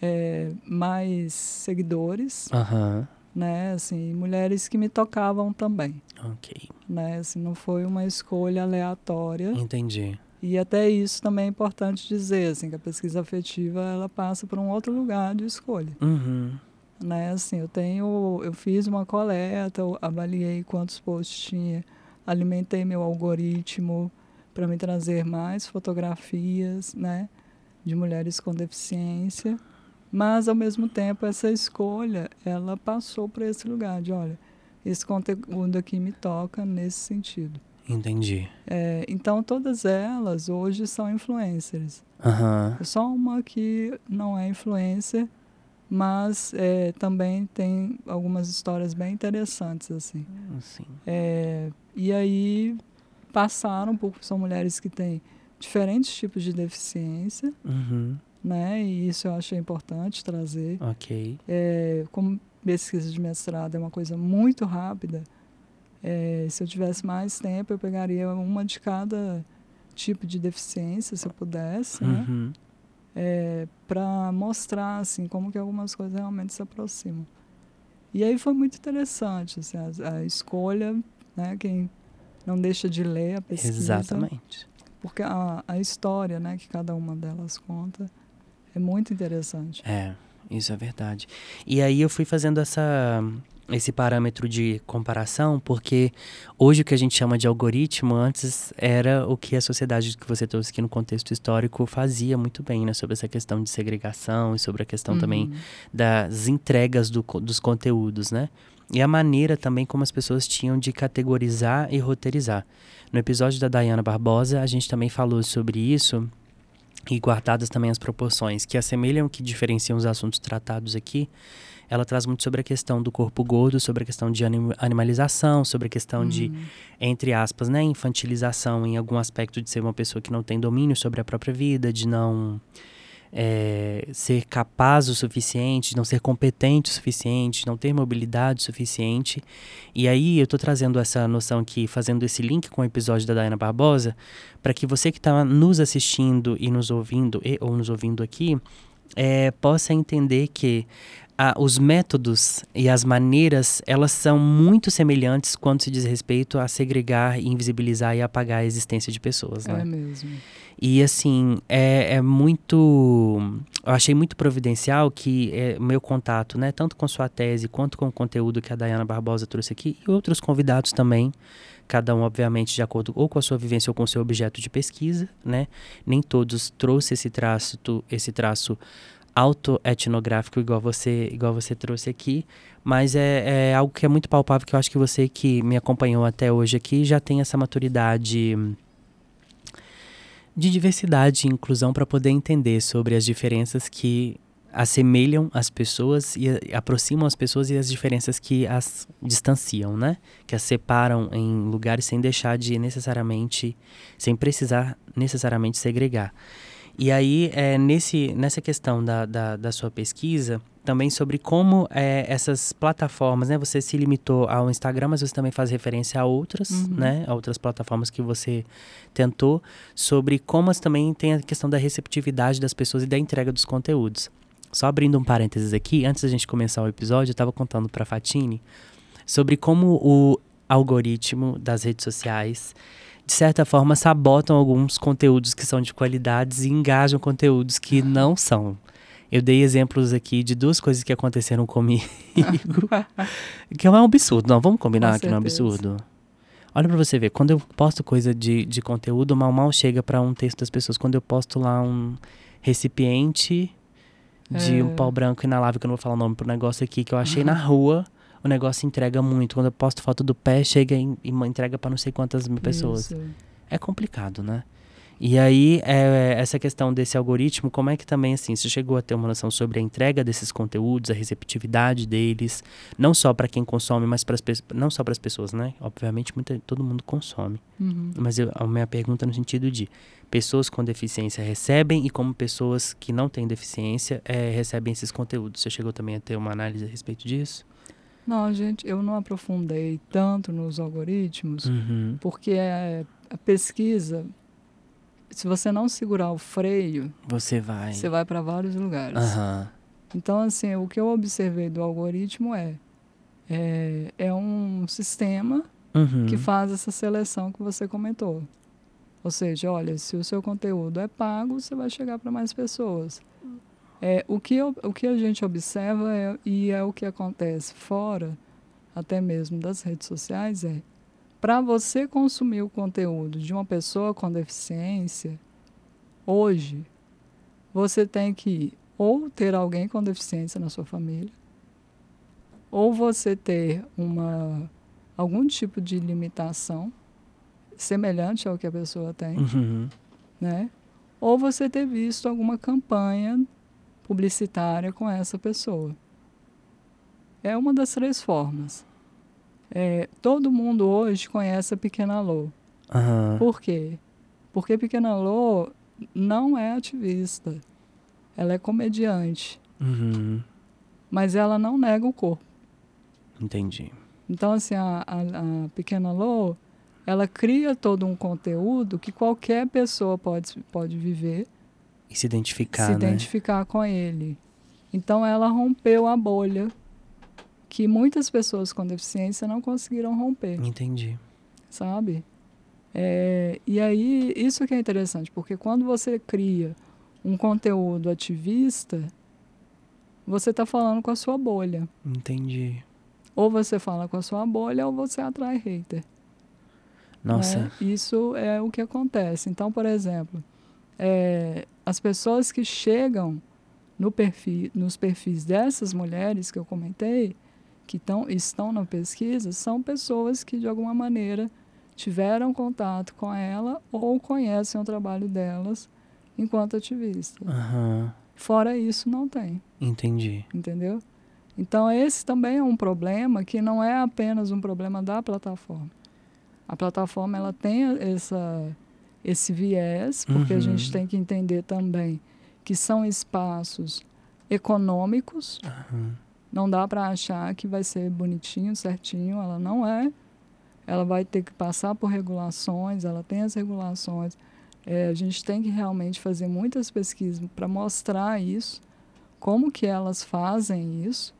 é, mais seguidores. Uhum. Né, assim, mulheres que me tocavam também. Ok. Né, assim, não foi uma escolha aleatória. Entendi. E até isso também é importante dizer, assim, que a pesquisa afetiva ela passa por um outro lugar de escolha. Uhum. Né, assim, eu tenho, eu fiz uma coleta, avaliei quantos posts tinha, alimentei meu algoritmo para me trazer mais fotografias, né, de mulheres com deficiência, mas ao mesmo tempo essa escolha ela passou para esse lugar de, olha, esse conteúdo aqui me toca nesse sentido. Entendi. É, então, todas elas hoje são influencers. Uhum. Só uma que não é influencer, mas é, também tem algumas histórias bem interessantes, assim. Sim. É, e aí, passaram por... São mulheres que têm diferentes tipos de deficiência, uhum. né? E isso eu achei importante trazer. Ok. É, como pesquisa de mestrado é uma coisa muito rápida, é, se eu tivesse mais tempo, eu pegaria uma de cada tipo de deficiência, se eu pudesse, né? uhum. É, para mostrar assim como que algumas coisas realmente se aproximam. E aí foi muito interessante assim, a, a escolha, né? Quem não deixa de ler a pesquisa. Exatamente. Porque a, a história, né, que cada uma delas conta é muito interessante. É, isso é verdade. E aí eu fui fazendo essa esse parâmetro de comparação, porque hoje o que a gente chama de algoritmo antes era o que a sociedade que você trouxe aqui no contexto histórico fazia muito bem, né? Sobre essa questão de segregação e sobre a questão uhum. também das entregas do, dos conteúdos, né? E a maneira também como as pessoas tinham de categorizar e roteirizar. No episódio da Dayana Barbosa, a gente também falou sobre isso e guardadas também as proporções que assemelham, que diferenciam os assuntos tratados aqui, ela traz muito sobre a questão do corpo gordo, sobre a questão de animalização, sobre a questão hum. de, entre aspas, né, infantilização em algum aspecto de ser uma pessoa que não tem domínio sobre a própria vida, de não é, ser capaz o suficiente, de não ser competente o suficiente, de não ter mobilidade suficiente. E aí eu estou trazendo essa noção aqui, fazendo esse link com o episódio da Diana Barbosa, para que você que está nos assistindo e nos ouvindo, e, ou nos ouvindo aqui, é, possa entender que ah, os métodos e as maneiras, elas são muito semelhantes quando se diz respeito a segregar, invisibilizar e apagar a existência de pessoas, né? É mesmo. E assim, é, é muito. Eu achei muito providencial que é, meu contato, né, tanto com sua tese quanto com o conteúdo que a Dayana Barbosa trouxe aqui, e outros convidados também, cada um, obviamente, de acordo ou com a sua vivência ou com o seu objeto de pesquisa, né? Nem todos trouxe esse traço, esse traço autoetnográfico igual você, igual você trouxe aqui, mas é, é algo que é muito palpável que eu acho que você que me acompanhou até hoje aqui já tem essa maturidade de diversidade e inclusão para poder entender sobre as diferenças que assemelham as pessoas e aproximam as pessoas e as diferenças que as distanciam, né? Que as separam em lugares sem deixar de necessariamente, sem precisar necessariamente segregar. E aí, é, nesse, nessa questão da, da, da sua pesquisa, também sobre como é, essas plataformas, né? Você se limitou ao Instagram, mas você também faz referência a outras, uhum. né? A outras plataformas que você tentou, sobre como as também tem a questão da receptividade das pessoas e da entrega dos conteúdos. Só abrindo um parênteses aqui, antes da gente começar o episódio, eu estava contando para Fatine sobre como o algoritmo das redes sociais de certa forma, sabotam alguns conteúdos que são de qualidades e engajam conteúdos que não são. Eu dei exemplos aqui de duas coisas que aconteceram comigo, que é um absurdo. Não, vamos combinar Com que não é um absurdo. Olha para você ver, quando eu posto coisa de, de conteúdo, mal mal chega para um texto das pessoas. Quando eu posto lá um recipiente de é. um pau branco inalável, que eu não vou falar o nome pro negócio aqui, que eu achei na rua, o negócio entrega muito. Quando eu posto foto do pé, chega e, e entrega para não sei quantas mil pessoas. Isso. É complicado, né? E aí, é, essa questão desse algoritmo, como é que também, assim, você chegou a ter uma noção sobre a entrega desses conteúdos, a receptividade deles, não só para quem consome, mas para não só para as pessoas, né? Obviamente, muita, todo mundo consome. Uhum. Mas eu, a minha pergunta é no sentido de pessoas com deficiência recebem e como pessoas que não têm deficiência é, recebem esses conteúdos. Você chegou também a ter uma análise a respeito disso? Não, gente, eu não aprofundei tanto nos algoritmos, uhum. porque a, a pesquisa, se você não segurar o freio, você vai, você vai para vários lugares. Uhum. Então, assim, o que eu observei do algoritmo é é, é um sistema uhum. que faz essa seleção que você comentou. Ou seja, olha, se o seu conteúdo é pago, você vai chegar para mais pessoas. É, o, que o que a gente observa é, e é o que acontece fora, até mesmo das redes sociais, é para você consumir o conteúdo de uma pessoa com deficiência, hoje, você tem que ou ter alguém com deficiência na sua família, ou você ter uma algum tipo de limitação semelhante ao que a pessoa tem, uhum. né? Ou você ter visto alguma campanha publicitária com essa pessoa. É uma das três formas. É, todo mundo hoje conhece a Pequena Lô. Uhum. Por quê? Porque Pequena Lô não é ativista. Ela é comediante. Uhum. Mas ela não nega o corpo. Entendi. Então, assim, a, a, a Pequena Lô, ela cria todo um conteúdo que qualquer pessoa pode, pode viver e se identificar, se né? identificar com ele. Então ela rompeu a bolha que muitas pessoas com deficiência não conseguiram romper. Entendi. Sabe? É, e aí, isso que é interessante, porque quando você cria um conteúdo ativista, você está falando com a sua bolha. Entendi. Ou você fala com a sua bolha ou você atrai hater. Nossa. Né? Isso é o que acontece. Então, por exemplo, é, as pessoas que chegam no perfil, nos perfis dessas mulheres que eu comentei, que tão, estão na pesquisa, são pessoas que de alguma maneira tiveram contato com ela ou conhecem o trabalho delas enquanto ativista. Uhum. Fora isso, não tem. Entendi. Entendeu? Então, esse também é um problema que não é apenas um problema da plataforma. A plataforma ela tem essa, esse viés, porque uhum. a gente tem que entender também que são espaços econômicos. Uhum. Não dá para achar que vai ser bonitinho, certinho. Ela não é. Ela vai ter que passar por regulações, ela tem as regulações. É, a gente tem que realmente fazer muitas pesquisas para mostrar isso, como que elas fazem isso,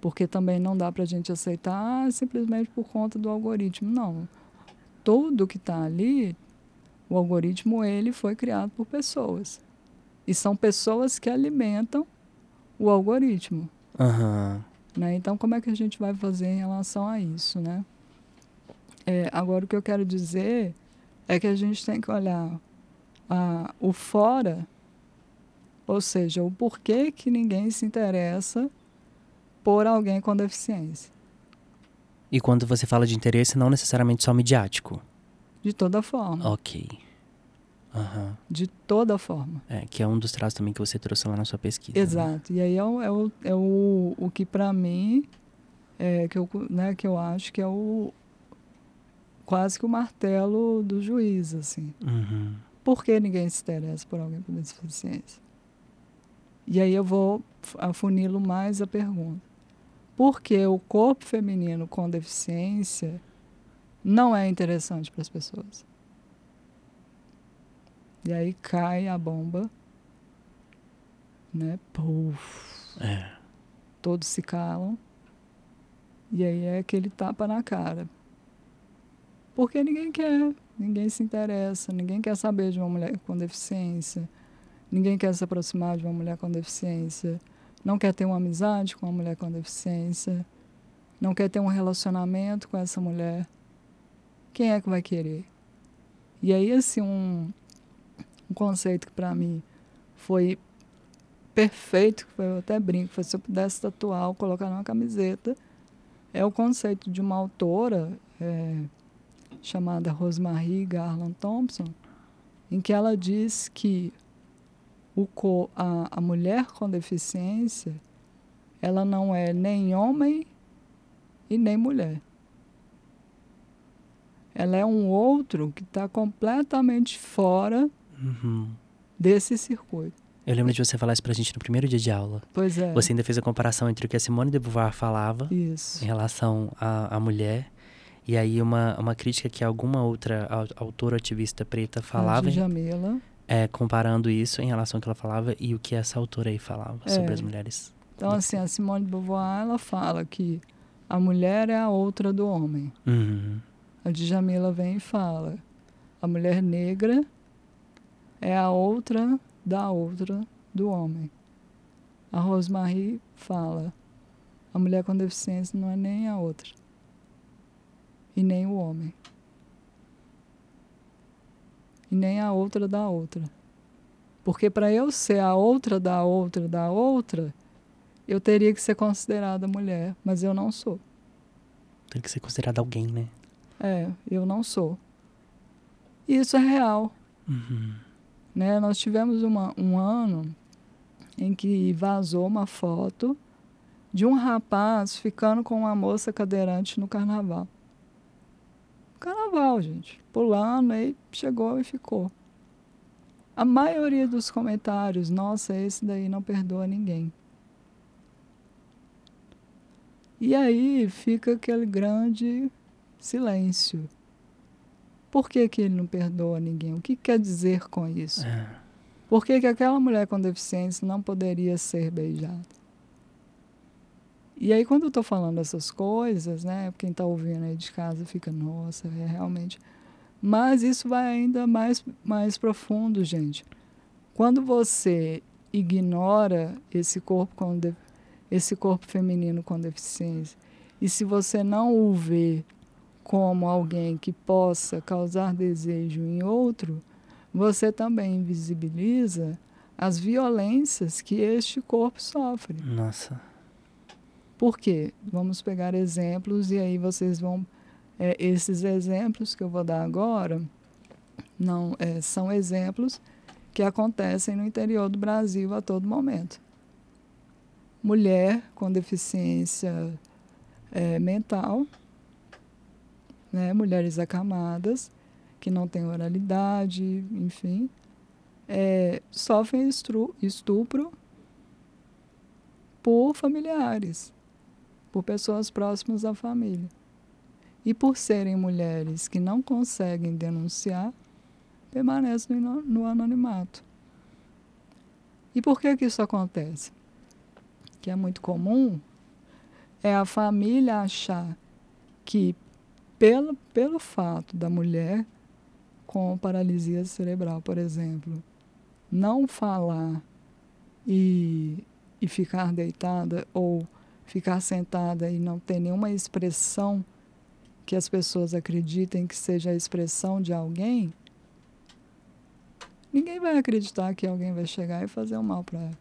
porque também não dá para a gente aceitar simplesmente por conta do algoritmo. Não. Tudo que está ali, o algoritmo ele foi criado por pessoas. E são pessoas que alimentam o algoritmo. Uhum. Né? Então, como é que a gente vai fazer em relação a isso, né? É, agora, o que eu quero dizer é que a gente tem que olhar a, o fora, ou seja, o porquê que ninguém se interessa por alguém com deficiência. E quando você fala de interesse, não necessariamente só midiático? De toda forma. Ok. Uhum. De toda forma. É, que é um dos traços também que você trouxe lá na sua pesquisa. Né? Exato. Né? E aí é o, é o, é o, o que para mim, é, que, eu, né, que eu acho que é o quase que o martelo do juiz, assim. Uhum. Por que ninguém se interessa por alguém com deficiência? E aí eu vou afunilo mais a pergunta. Por que o corpo feminino com deficiência não é interessante para as pessoas? E aí cai a bomba, né? Puf. É. Todos se calam. E aí é aquele tapa na cara. Porque ninguém quer, ninguém se interessa, ninguém quer saber de uma mulher com deficiência, ninguém quer se aproximar de uma mulher com deficiência, não quer ter uma amizade com uma mulher com deficiência, não quer ter um relacionamento com essa mulher. Quem é que vai querer? E aí, assim, um, um conceito que para mim foi perfeito, que eu até brinco, foi se eu pudesse tatuar ou colocar numa camiseta, é o conceito de uma autora é, chamada Rosemary Garland Thompson, em que ela diz que o a, a mulher com deficiência ela não é nem homem e nem mulher. Ela é um outro que está completamente fora uhum. desse circuito. Eu lembro de você falar isso pra gente no primeiro dia de aula. Pois é. Você ainda fez a comparação entre o que a Simone de Beauvoir falava isso. em relação à, à mulher e aí uma, uma crítica que alguma outra autora ativista preta falava. A Jamila. É, comparando isso em relação ao que ela falava e o que essa autora aí falava é. sobre as mulheres. Então, assim, a Simone de Beauvoir, ela fala que a mulher é a outra do homem. Uhum. A Djamila vem e fala, a mulher negra é a outra da outra do homem. A Rosemary fala: a mulher com deficiência não é nem a outra e nem o homem. E nem a outra da outra. Porque para eu ser a outra da outra da outra, eu teria que ser considerada mulher, mas eu não sou. Tem que ser considerada alguém, né? É, eu não sou. E isso é real. Uhum. Né? Nós tivemos uma, um ano em que vazou uma foto de um rapaz ficando com uma moça cadeirante no carnaval. Carnaval, gente. Pulando, aí chegou e ficou. A maioria dos comentários, nossa, esse daí não perdoa ninguém. E aí fica aquele grande silêncio. Por que, que ele não perdoa ninguém? O que quer dizer com isso? É. Por que, que aquela mulher com deficiência não poderia ser beijada? E aí, quando eu estou falando essas coisas, né, quem está ouvindo aí de casa fica, nossa, é realmente. Mas isso vai ainda mais, mais profundo, gente. Quando você ignora esse corpo, com esse corpo feminino com deficiência, e se você não o vê como alguém que possa causar desejo em outro, você também invisibiliza as violências que este corpo sofre. Nossa. Por quê? Vamos pegar exemplos e aí vocês vão. É, esses exemplos que eu vou dar agora não é, são exemplos que que acontecem no interior do Brasil a todo momento. Mulher com deficiência é, mental, né, mulheres acamadas, que não têm oralidade, enfim, é, sofrem estupro por familiares, por pessoas próximas à família. E por serem mulheres que não conseguem denunciar, permanecem no, no anonimato. E por que, que isso acontece? Que é muito comum é a família achar que pelo, pelo fato da mulher com paralisia cerebral, por exemplo, não falar e, e ficar deitada ou ficar sentada e não ter nenhuma expressão que as pessoas acreditem que seja a expressão de alguém, ninguém vai acreditar que alguém vai chegar e fazer o um mal para ela.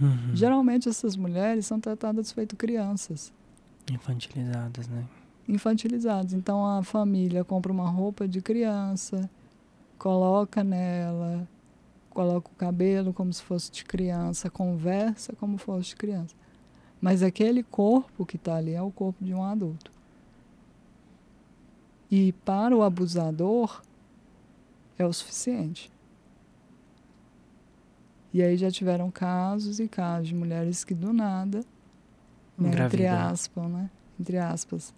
Uhum. Geralmente essas mulheres são tratadas feito crianças. Infantilizadas, né? Infantilizadas. Então a família compra uma roupa de criança, coloca nela, coloca o cabelo como se fosse de criança, conversa como se fosse de criança. Mas aquele corpo que está ali é o corpo de um adulto. E para o abusador é o suficiente. E aí já tiveram casos e casos de mulheres que do nada, né, entre aspas, né, entre aspas,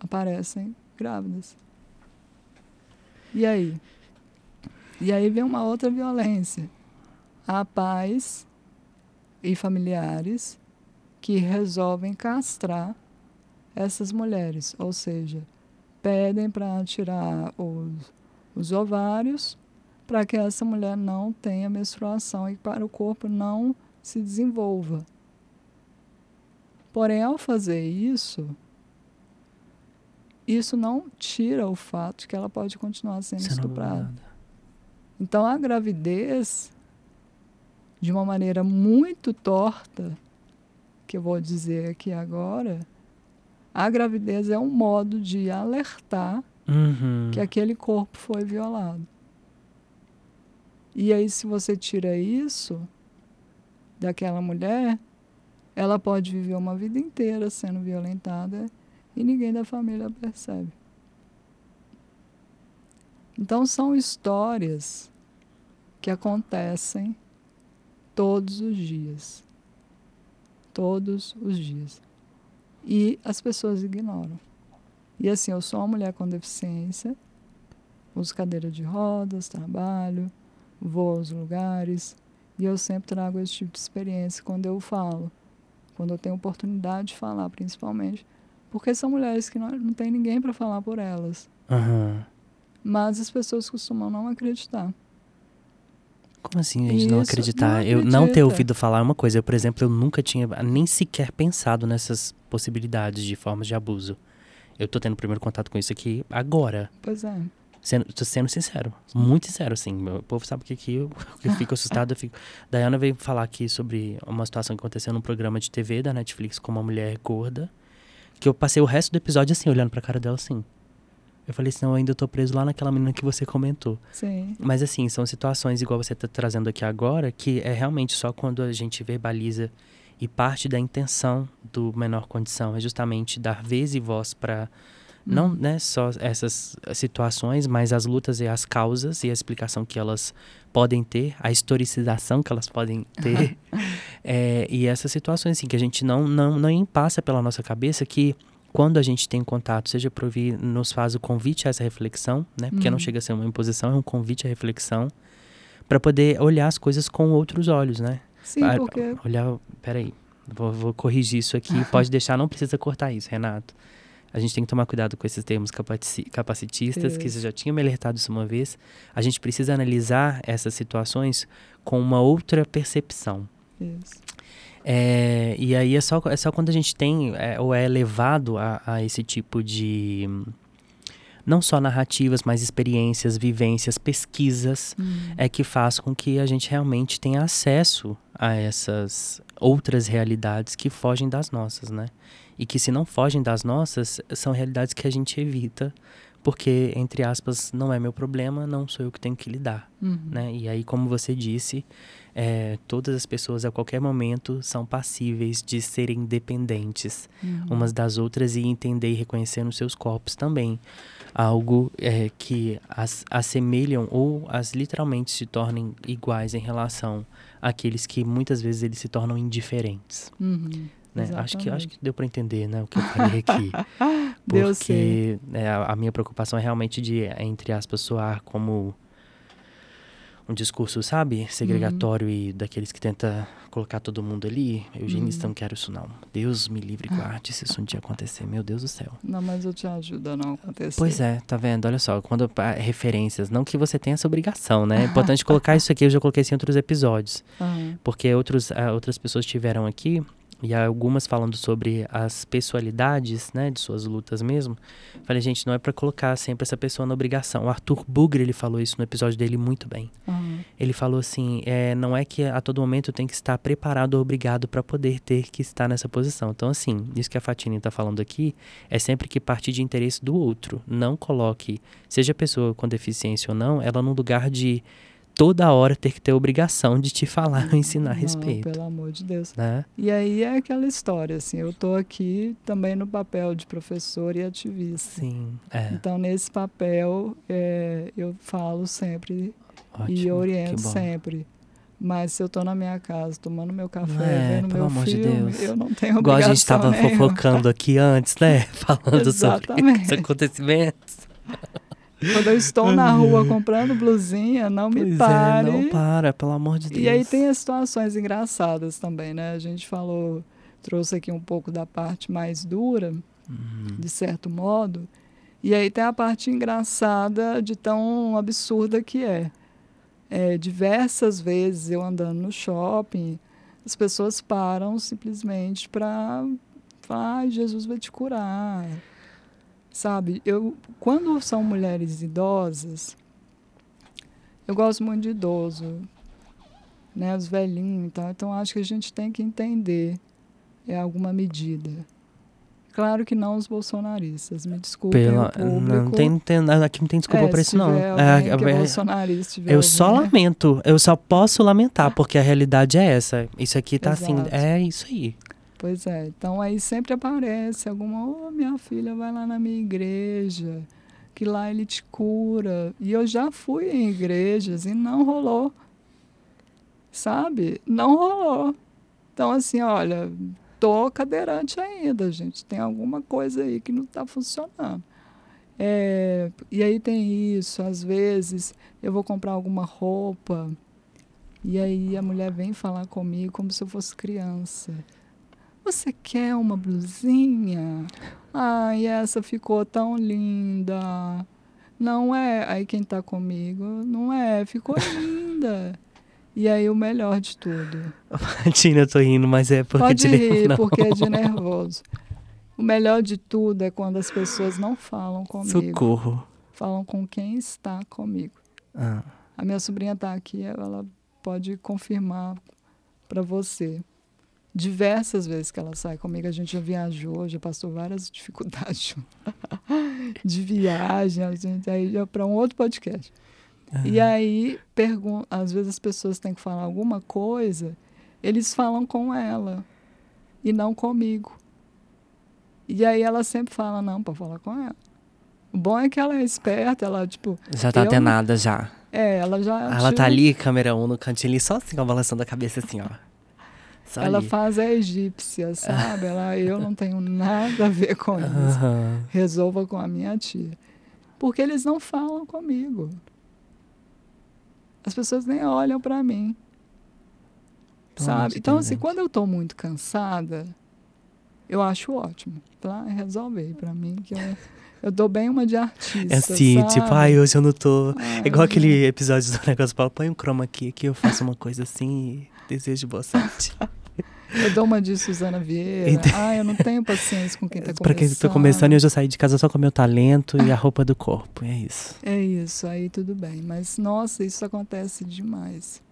aparecem grávidas. E aí? E aí vem uma outra violência. Há pais e familiares que resolvem castrar essas mulheres, ou seja, pedem para tirar os, os ovários para que essa mulher não tenha menstruação e para o corpo não se desenvolva. Porém, ao fazer isso, isso não tira o fato de que ela pode continuar sendo, sendo estuprada. Então, a gravidez, de uma maneira muito torta, que eu vou dizer aqui agora, a gravidez é um modo de alertar uhum. que aquele corpo foi violado. E aí, se você tira isso daquela mulher, ela pode viver uma vida inteira sendo violentada e ninguém da família percebe. Então, são histórias que acontecem todos os dias. Todos os dias. E as pessoas ignoram. E assim, eu sou uma mulher com deficiência, uso cadeira de rodas, trabalho, vou aos lugares, e eu sempre trago esse tipo de experiência quando eu falo, quando eu tenho oportunidade de falar, principalmente, porque são mulheres que não, não tem ninguém para falar por elas. Uhum. Mas as pessoas costumam não acreditar. Como assim a gente Isso, não acreditar? Não eu não ter ouvido falar é uma coisa. Eu, por exemplo, eu nunca tinha nem sequer pensado nessas possibilidades de formas de abuso. Eu tô tendo o primeiro contato com isso aqui agora. Pois é. Sendo, tô sendo sincero, muito sincero, assim. O povo sabe que aqui eu, eu fico assustado. Eu fico... Diana veio falar aqui sobre uma situação que aconteceu num programa de TV da Netflix com uma mulher gorda. Que eu passei o resto do episódio assim, olhando pra cara dela assim. Eu falei assim, não, eu ainda tô preso lá naquela menina que você comentou. Sim. Mas assim, são situações igual você tá trazendo aqui agora, que é realmente só quando a gente verbaliza e parte da intenção do menor condição é justamente dar vez e voz para não uhum. né, só essas situações, mas as lutas e as causas e a explicação que elas podem ter, a historicização que elas podem ter. é, e essas situações assim, que a gente não, não, não passa pela nossa cabeça que quando a gente tem contato, seja para ouvir, nos faz o convite a essa reflexão, né? Porque uhum. não chega a ser uma imposição, é um convite à reflexão, para poder olhar as coisas com outros olhos, né? Sim, porque... Olhar, peraí, vou, vou corrigir isso aqui, pode deixar, não precisa cortar isso, Renato. A gente tem que tomar cuidado com esses termos capacitistas, isso. que você já tinha me alertado isso uma vez. A gente precisa analisar essas situações com uma outra percepção. Isso. É, e aí é só, é só quando a gente tem, é, ou é levado a, a esse tipo de não só narrativas, mas experiências, vivências, pesquisas, hum. é que faz com que a gente realmente tenha acesso a essas outras realidades que fogem das nossas, né? E que se não fogem das nossas, são realidades que a gente evita porque, entre aspas, não é meu problema, não sou eu que tenho que lidar. Uhum. Né? E aí, como você disse, é, todas as pessoas a qualquer momento são passíveis de serem dependentes Uhum. umas das outras e entender e reconhecer nos seus corpos também algo é, que as assemelham ou as literalmente se tornem iguais em relação àqueles que muitas vezes eles se tornam indiferentes. Uhum. Né? Acho que acho que deu para entender, né, o que eu falei aqui. Porque né, a, minha preocupação é realmente de, entre aspas, soar como um discurso, sabe, segregatório e daqueles que tenta colocar todo mundo ali. Eugenista, Uhum. não quero isso não. Deus me livre e guarde se isso um dia acontecer. Meu Deus do céu. Não, mas eu te ajudo a não acontecer. Pois é, tá vendo? Olha só, quando referências, não que você tenha essa obrigação, né? É importante colocar isso aqui, eu já coloquei isso em outros episódios. Aham. Porque outros, ah, outras pessoas tiveram aqui, e algumas falando sobre as pessoalidades, né, de suas lutas mesmo. Falei, gente, não é pra colocar sempre essa pessoa na obrigação. O Arthur Bugre, ele falou isso no episódio dele muito bem. Aham. Ele falou assim, é, não é que a todo momento tem que estar preparado ou obrigado para poder ter que estar nessa posição. Então, assim, isso que a Fatine está falando aqui é sempre que partir de interesse do outro. Não coloque, seja a pessoa com deficiência ou não, ela num lugar de toda hora ter que ter obrigação de te falar ou ensinar a Não, respeito. pelo amor de Deus. Né? E aí é aquela história, assim, eu tô aqui também no papel de professor e ativista. Sim, é. Então, nesse papel, é, eu falo sempre Ótimo, e oriento sempre. Mas se eu tô na minha casa, tomando meu café, É, vendo pelo meu amor de filme, Deus. eu não tenho Igual a obrigação gente estava fofocando aqui antes, né? Falando sobre os acontecimentos. Quando eu estou na rua comprando blusinha, não me Pois pare. é, não para, pelo amor de Deus. E aí tem as situações engraçadas também, né? A gente falou, trouxe aqui um pouco da parte mais dura, Uhum. de certo modo. E aí tem a parte engraçada de tão absurda que é. É, diversas vezes eu andando no shopping, as pessoas param simplesmente para falar, "Ai, Jesus vai te curar. Sabe, eu, quando são mulheres idosas, eu gosto muito de idoso, né, os velhinhos e tal, então acho que a gente tem que entender é alguma medida. Claro que não os bolsonaristas, me desculpem Pela, não tem, tem, aqui não tem desculpa é, se isso, não. É, alguém que é é, bolsonarista estiver eu só ouvindo, lamento, eu só posso lamentar, porque a realidade é essa. Isso aqui tá assim, Exato. é isso aí. Pois é, então aí sempre aparece alguma, ô minha filha vai lá na minha igreja, que lá ele te cura. E eu já fui em igrejas e não rolou. Sabe? Não rolou. Então, assim, olha, tô cadeirante ainda, gente. Tem alguma coisa aí que não está funcionando. É, e aí tem isso, às vezes eu vou comprar alguma roupa e aí a mulher vem falar comigo como se eu fosse criança. Você quer uma blusinha? Ai, essa ficou tão linda. Não é? Aí quem tá comigo, não é? Ficou linda. E aí o melhor de tudo. Tina, eu tô rindo, mas é porque Pode de rir, não. porque é de nervoso. O melhor de tudo é quando as pessoas não falam comigo. Socorro. Falam com quem está comigo. Ah, A minha sobrinha está aqui, ela pode confirmar para você. Diversas vezes que ela sai comigo, a gente já viajou, já passou várias dificuldades de viagem, a gente aí já para um outro podcast. E aí, pergun às vezes as pessoas têm que falar alguma coisa, eles falam com ela e não comigo. E aí ela sempre fala, não, para falar com ela. O bom é que ela é esperta, ela, tipo, já tá atenada já. é, ela já. Ela tá ali, câmera 1 no cantinho ali, só assim, ó, balançando a cabeça assim, ó. Só Ela ali. faz a egípcia, sabe? Ela, eu não tenho nada a ver com isso. Resolva com a minha tia. Porque eles não falam comigo. As pessoas nem olham para mim. Sabe? Então, assim, gente. quando eu tô muito cansada, eu acho ótimo. Lá, resolve aí pra mim, que eu, eu dou bem uma de artista. É assim, sabe? tipo, ai, hoje eu não tô. Ai, É igual gente. aquele episódio do negócio, põe um chroma aqui que eu faço uma coisa assim e desejo boa sorte. Eu dou uma de Suzana Vieira. Ente- Ah, eu não tenho paciência com quem tá começando. pra quem tá começando, eu já saí de casa só com o meu talento e a roupa do corpo. É isso. É isso, aí tudo bem. Mas, nossa, isso acontece demais.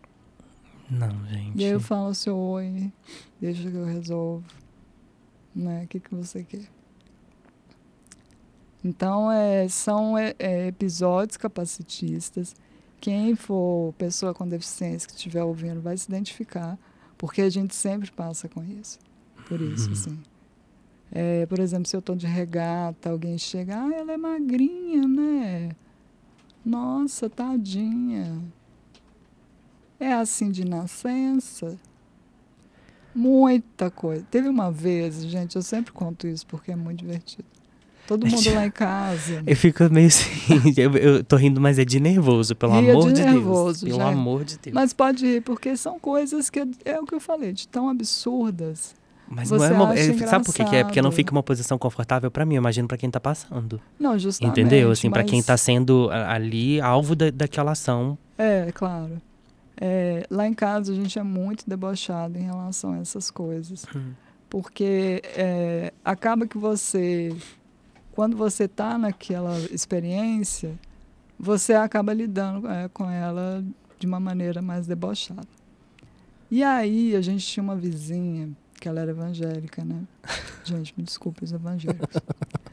Não, gente. E aí eu falo assim, oi, deixa que eu resolvo. Né? O que, que você quer? Então, é, são é, é, episódios capacitistas. Quem for pessoa com deficiência que estiver ouvindo vai se identificar, porque a gente sempre passa com isso. Por isso, uhum. assim. É, por exemplo, se eu estou de regata, alguém chega, ah, ela é magrinha, né? Nossa, tadinha. É assim de nascença. Muita coisa. Teve uma vez, gente, eu sempre conto isso porque é muito divertido. Todo mundo lá em casa. Eu fico meio assim, eu, eu tô rindo, mas é de nervoso, pelo Ria amor de, nervoso, Deus. Pelo já. amor de Deus. Mas pode rir, porque são coisas que é o que eu falei, de tão absurdas. Mas Você não é, é sabe por que, que, é? Porque não fica uma posição confortável para mim, eu imagino para quem tá passando. Não, justamente. Entendeu? Assim, para quem tá sendo ali alvo da, daquela ação. É, claro. É, lá em casa a gente é muito debochado em relação a essas coisas. Hum. Porque é, acaba que você quando você está naquela experiência, você acaba lidando é, com ela de uma maneira mais debochada. E aí a gente tinha uma vizinha que ela era evangélica, né? Gente, me desculpe os evangélicos,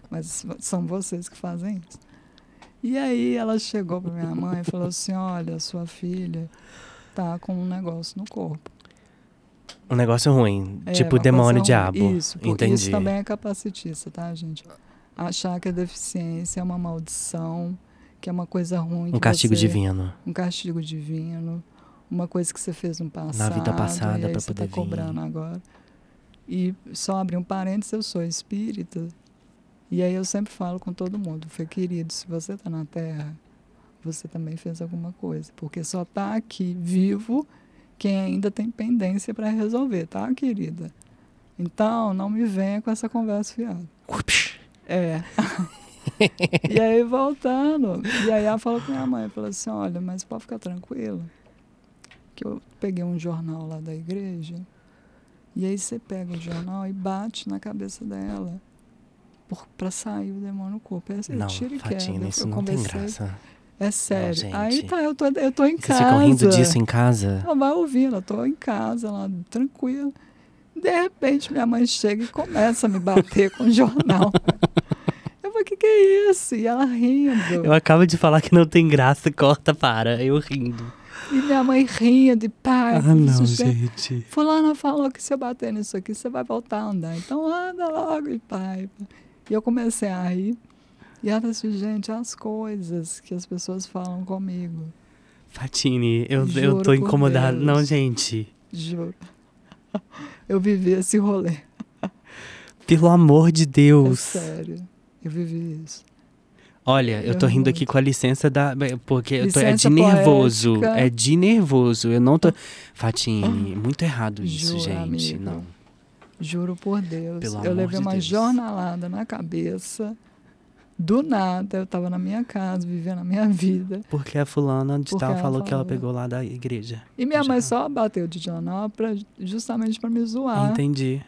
mas são vocês que fazem isso. E aí ela chegou para minha mãe e falou assim: "Olha, sua filha tá com um negócio no corpo". Um negócio ruim, é, tipo demônio, diabo. Isso, Entendi. isso também é capacitista, tá, gente? Achar que a deficiência é uma maldição, que é uma coisa ruim. Um castigo você, divino. Um castigo divino. Uma coisa que você fez no passado. Na vida passada, para poder tá cobrando agora. E só abrir um parênteses, eu sou espírita. E aí eu sempre falo com todo mundo, foi querido, se você está na Terra, você também fez alguma coisa. Porque só está aqui vivo quem ainda tem pendência para resolver, tá, querida? Então, não me venha com essa conversa fiada. É. e aí voltando, e aí ela falou com minha mãe, falou assim, olha, mas pode ficar tranquila, que eu peguei um jornal lá da igreja, e aí você pega o jornal e bate na cabeça dela para sair o demônio no corpo. É, não, tira e Fatina, isso eu não tem graça. É sério. Não, aí tá, eu tô, eu tô em casa. Vocês ficam rindo disso em casa? Ela vai ouvindo, eu tô em casa lá, tranquila. De repente, minha mãe chega e começa a me bater com o jornal. Eu falei, o que, que é isso? E ela rindo. Eu acabo de falar que não tem graça, corta para. Eu rindo. E minha mãe rindo, e pai. Ah, não, gente. Fulana falou que se eu bater nisso aqui, você vai voltar a andar. Então anda logo, e pai. E eu comecei a rir. E ela disse, gente, as coisas que as pessoas falam comigo. Fatine, eu, eu tô incomodado. Não, gente. Juro eu vivi esse rolê. Pelo amor de Deus. É sério, eu vivi isso. Olha, eu, tô rindo aqui com a licença da. Porque licença tô, é de nervoso. Poética. É de nervoso. Eu não tô. Fatine, muito errado isso, Juro, gente. Amigo. Não. Juro por Deus. Pelo eu levei de uma Deus. jornalada na cabeça do nada, eu tava na minha casa, vivendo a minha vida. Porque a fulana de tal falou, que ela pegou lá da igreja. E minha Já. mãe só bateu de jornal pra, justamente para me zoar. Entendi.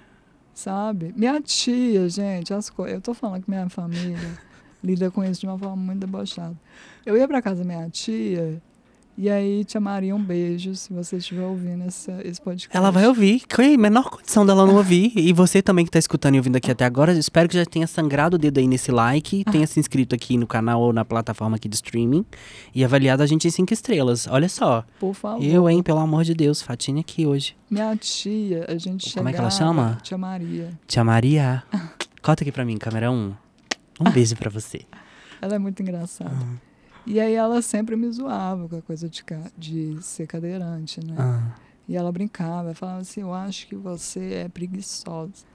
Sabe? Minha tia, gente, as coisas. Eu tô falando que minha família lida com isso de uma forma muito debochada. Eu ia pra casa da minha tia e aí, Tia Maria, um beijo se você estiver ouvindo esse, esse podcast. Ela vai ouvir. Que menor condição dela não ouvir. E você também que está escutando e ouvindo aqui até agora, espero que já tenha sangrado o dedo aí nesse like, tenha se inscrito aqui no canal ou na plataforma aqui de streaming e avaliado a gente em cinco estrelas. Olha só. Por favor. Eu, hein, pelo amor de Deus, Fatine aqui hoje. Minha tia, a gente. Como é que ela chama? Tia Maria. Tia Maria. Conta aqui pra mim, câmera 1. Um, um beijo pra você. Ela é muito engraçada. Uhum. E aí ela sempre me zoava com a coisa de, de ser cadeirante, né? Ah. E ela brincava, falava assim, eu acho que você é preguiçosa.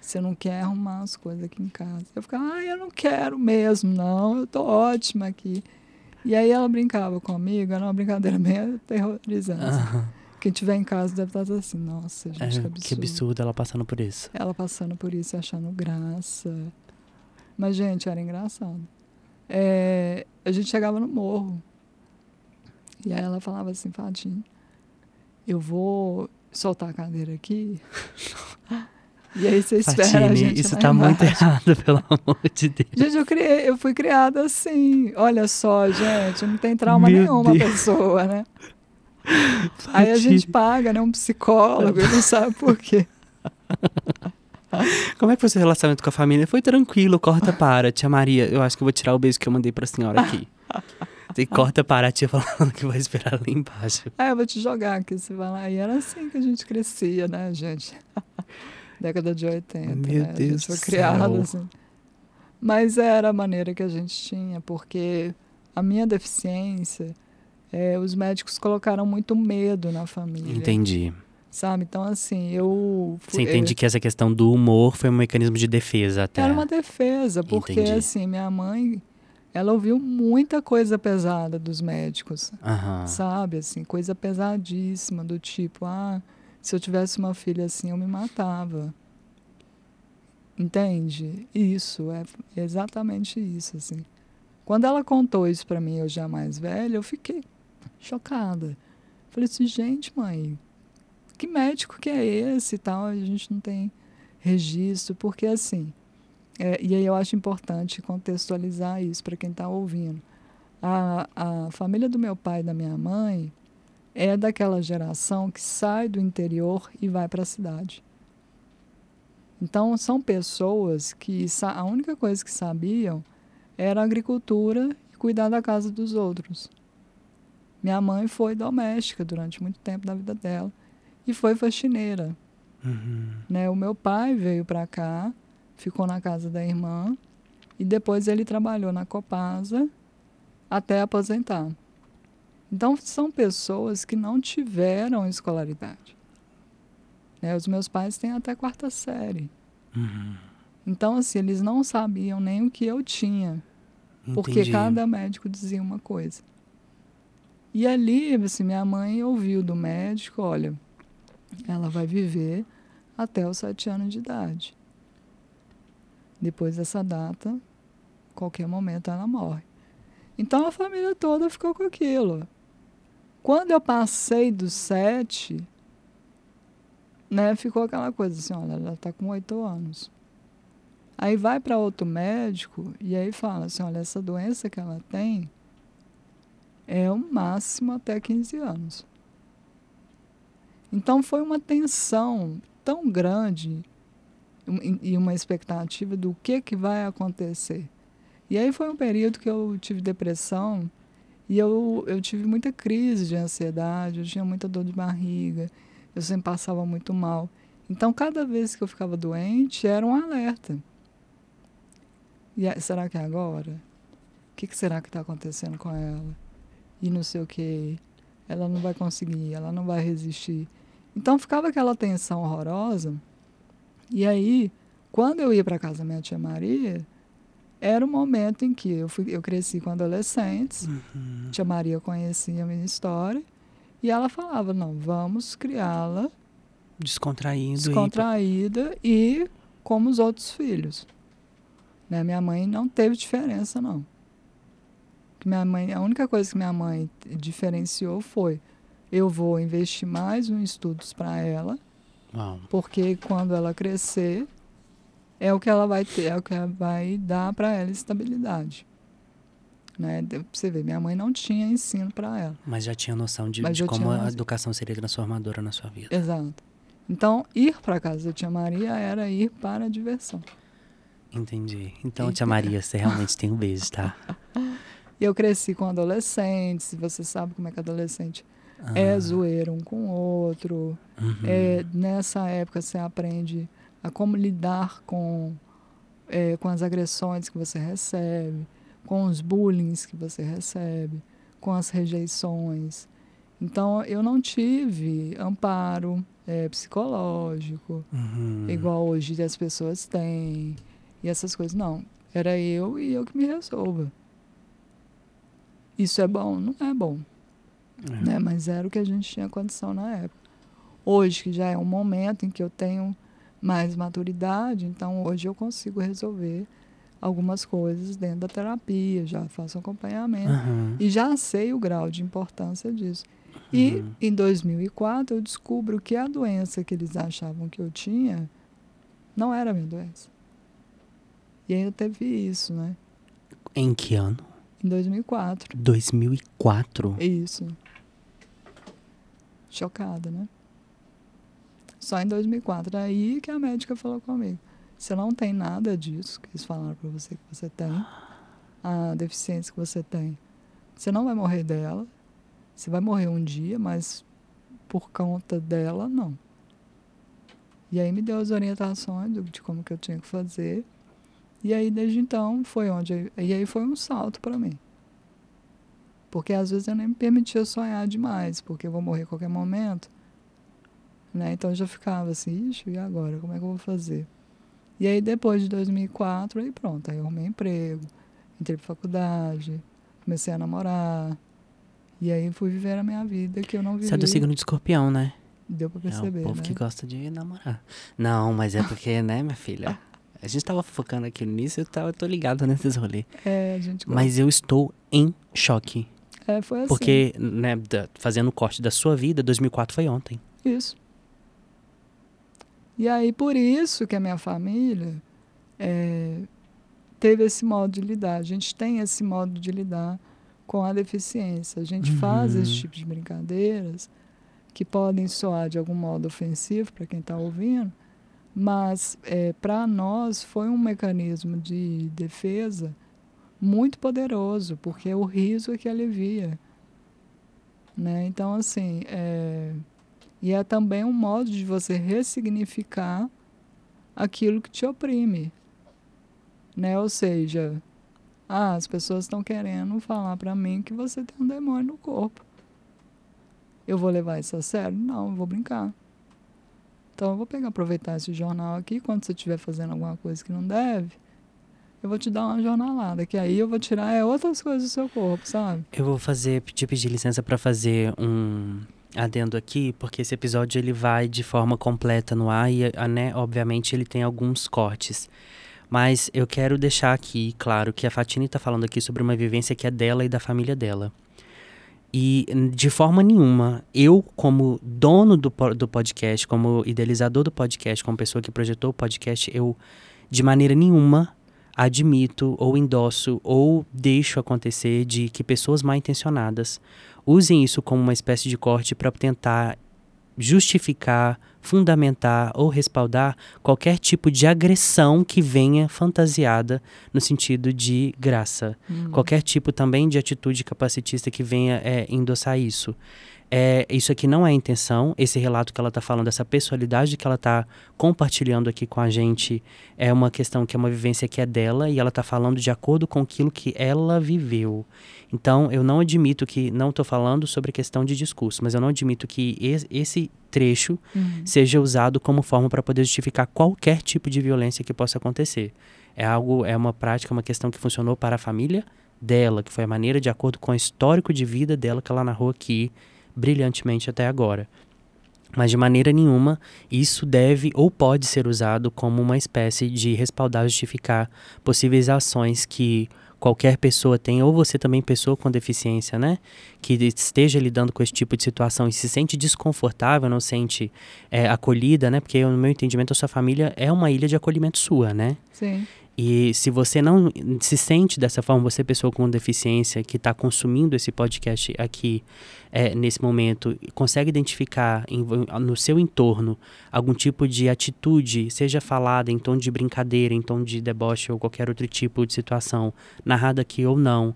Você não quer arrumar as coisas aqui em casa. Eu ficava, ah, eu não quero mesmo, não, eu tô ótima aqui. E aí ela brincava comigo, era uma brincadeira bem aterrorizante. Ah. Quem tiver em casa deve estar assim, nossa, gente, é, que absurdo. Que absurdo ela passando por isso. Ela passando por isso e achando graça. Mas, gente, era engraçado é, a gente chegava no morro. E aí ela falava assim, Fatinho, eu vou soltar a cadeira aqui. E aí você espera Fatine, a gente isso tá embaixo. muito errado, pelo amor de Deus. Gente, eu, criei, eu fui criada assim. Olha só, gente, não tem trauma Meu nenhuma Deus. pessoa, né? Fatine. Aí a gente paga, né? Um psicólogo não sabe por quê. Como é que foi seu relacionamento com a família? Foi tranquilo, corta para. Tia Maria, eu acho que eu vou tirar o beijo que eu mandei pra senhora aqui. E corta para a tia falando que vai esperar lá embaixo. É, eu vou te jogar aqui, você vai lá. E era assim que a gente crescia, né, gente? Década de 80, Meu né? Deus a gente foi do criado céu. assim. Mas era a maneira que a gente tinha, porque a minha deficiência, é, os médicos colocaram muito medo na família. Entendi. Sabe? Então, assim, eu. Você entende que essa questão do humor foi um mecanismo de defesa até. Era uma defesa, porque, Entendi. assim, minha mãe, ela ouviu muita coisa pesada dos médicos. Aham. Sabe, assim, coisa pesadíssima, do tipo, ah, se eu tivesse uma filha assim, eu me matava. Entende? Isso, é exatamente isso, assim. Quando ela contou isso pra mim, eu já mais velha, eu fiquei chocada. Falei assim, gente, mãe, que médico que é esse e tal? A gente não tem registro, porque assim, é, e aí eu acho importante contextualizar isso para quem está ouvindo. A, a família do meu pai e da minha mãe é daquela geração que sai do interior e vai para a cidade. Então, são pessoas que a única coisa que sabiam era agricultura e cuidar da casa dos outros. Minha mãe foi doméstica durante muito tempo da vida dela e foi faxineira. Uhum. Né? O meu pai veio para cá, ficou na casa da irmã e depois ele trabalhou na Copasa até aposentar. Então são pessoas que não tiveram escolaridade. Né? Os meus pais têm até quarta série. Uhum. Então assim eles não sabiam nem o que eu tinha, porque Entendi. cada médico dizia uma coisa. E ali, assim, minha mãe ouviu do médico, olha, ela vai viver até os sete anos de idade. Depois dessa data, qualquer momento ela morre. Então a família toda ficou com aquilo. Quando eu passei dos sete, né, ficou aquela coisa assim, olha, ela está com oito anos. Aí vai para outro médico e aí fala assim, olha, essa doença que ela tem é o máximo até 15 anos. Então foi uma tensão tão grande e uma expectativa do que, que vai acontecer. E aí foi um período que eu tive depressão e eu, eu tive muita crise de ansiedade, eu tinha muita dor de barriga, eu sempre passava muito mal. Então, cada vez que eu ficava doente, era um alerta. E será que é agora? O que, que será que está acontecendo com ela? E não sei o que. Ela não vai conseguir, ela não vai resistir. Então ficava aquela tensão horrorosa. E aí, quando eu ia para casa da minha tia Maria, era o momento em que eu, fui, eu cresci com adolescentes. Uhum. Tia Maria conhecia a minha história. E ela falava: não, vamos criá-la Descontraindo. e- descontraída e como os outros filhos. Né? Minha mãe não teve diferença, não. Minha mãe, a única coisa que minha mãe diferenciou foi eu vou investir mais em estudos para ela, Uau. porque quando ela crescer é o que ela vai ter, é o que vai dar para ela estabilidade. Né? Você vê, minha mãe não tinha ensino para ela. Mas já tinha noção de, de como a educação seria transformadora na sua vida. Exato. Então, ir para casa da tia Maria era ir para a diversão. Entendi. Então, tia Maria, você realmente tem um beijo, tá? Eu cresci com adolescentes, você sabe como é que adolescente é Ah, zoeiro um com o outro. uhum. É, nessa época você aprende a como lidar com, é, com as agressões que você recebe, com os bullying que você recebe, com as rejeições. Então eu não tive amparo é, psicológico, Uhum. igual hoje as pessoas têm, e essas coisas. Não, era eu e eu que me resolva. Isso é bom? Não é bom É. né? Mas era o que a gente tinha condição na época. Hoje, que já é um momento em que eu tenho mais maturidade, então hoje eu consigo resolver algumas coisas dentro da terapia, já faço acompanhamento Aham. e já sei o grau de importância disso. E Uhum. em 2004 eu descubro que a doença que eles achavam que eu tinha não era a minha doença. E ainda teve isso, né? Em que ano? Em 2004. 2004? Isso. Chocada, né? Só em 2004. Aí que a médica falou comigo. Você não tem nada disso que eles falaram para você que você tem. A deficiência que você tem. Você não vai morrer dela. Você vai morrer um dia, mas por conta dela, não. E aí me deu as orientações de como que eu tinha que fazer. E aí, desde então, foi onde... e aí foi um salto para mim. Porque às vezes eu nem me permitia sonhar demais, porque eu vou morrer a qualquer momento. Né? Então eu já ficava assim, ixi, e agora? Como é que eu vou fazer? E aí depois de 2004, aí pronto, aí eu arrumei emprego, entrei pra faculdade, comecei a namorar. E aí fui viver a minha vida que eu não vivi. Você é do signo de escorpião, né? Deu pra perceber, É o povo né? que gosta de namorar. Não, mas é porque, né, minha filha? A gente tava focando aqui no início, eu, tava, eu tô ligado nesses rolês. É, a gente gosta. Mas eu estou em choque. É, foi assim. Porque, né, da, fazendo o corte da sua vida, 2004 foi ontem. Isso. E aí, por isso que a minha família é, teve esse modo de lidar. A gente tem esse modo de lidar com a deficiência. A gente uhum. faz esse tipo de brincadeiras que podem soar de algum modo ofensivo para quem está ouvindo, mas é, para nós foi um mecanismo de defesa muito poderoso, porque o riso é que alivia. Né? Então, assim, é, e é também um modo de você ressignificar aquilo que te oprime. Né? Ou seja, ah, as pessoas estão querendo falar para mim que você tem um demônio no corpo. Eu vou levar isso a sério? Não, eu vou brincar. Então eu vou pegar, aproveitar esse jornal aqui, quando você estiver fazendo alguma coisa que não deve, eu vou te dar uma jornalada, que aí eu vou tirar é, outras coisas do seu corpo, sabe? Eu vou fazer, te pedir licença para fazer um adendo aqui, porque esse episódio ele vai de forma completa no ar e, né, obviamente ele tem alguns cortes. Mas eu quero deixar aqui claro que a Fatine está falando aqui sobre uma vivência que é dela e da família dela. E de forma nenhuma, eu, como dono do, do podcast, como idealizador do podcast, como pessoa que projetou o podcast, eu, de maneira nenhuma, admito ou endosso ou deixo acontecer de que pessoas mal intencionadas usem isso como uma espécie de corte para tentar justificar, fundamentar ou respaldar qualquer tipo de agressão que venha fantasiada no sentido de graça. Hum. Qualquer tipo também de atitude capacitista que venha é, endossar isso. É, isso aqui não é a intenção. Esse relato que ela está falando, essa pessoalidade que ela está compartilhando aqui com a gente, é uma questão que é uma vivência que é dela e ela está falando de acordo com aquilo que ela viveu. Então, eu não admito que, não estou falando sobre questão de discurso, mas eu não admito que esse trecho uhum. seja usado como forma para poder justificar qualquer tipo de violência que possa acontecer. É algo, é uma prática, uma questão que funcionou para a família dela, que foi a maneira de acordo com o histórico de vida dela que ela narrou aqui brilhantemente até agora. Mas de maneira nenhuma isso deve ou pode ser usado como uma espécie de respaldar, justificar possíveis ações que qualquer pessoa tem, ou você também, pessoa com deficiência, né? Que esteja lidando com esse tipo de situação e se sente desconfortável, não sente é, acolhida, né? Porque no meu entendimento a sua família é uma ilha de acolhimento sua, né? Sim. E se você não se sente dessa forma, você pessoa com deficiência que está consumindo esse podcast aqui é, nesse momento, consegue identificar em, no seu entorno algum tipo de atitude, seja falada em tom de brincadeira, em tom de deboche ou qualquer outro tipo de situação, narrada aqui ou não,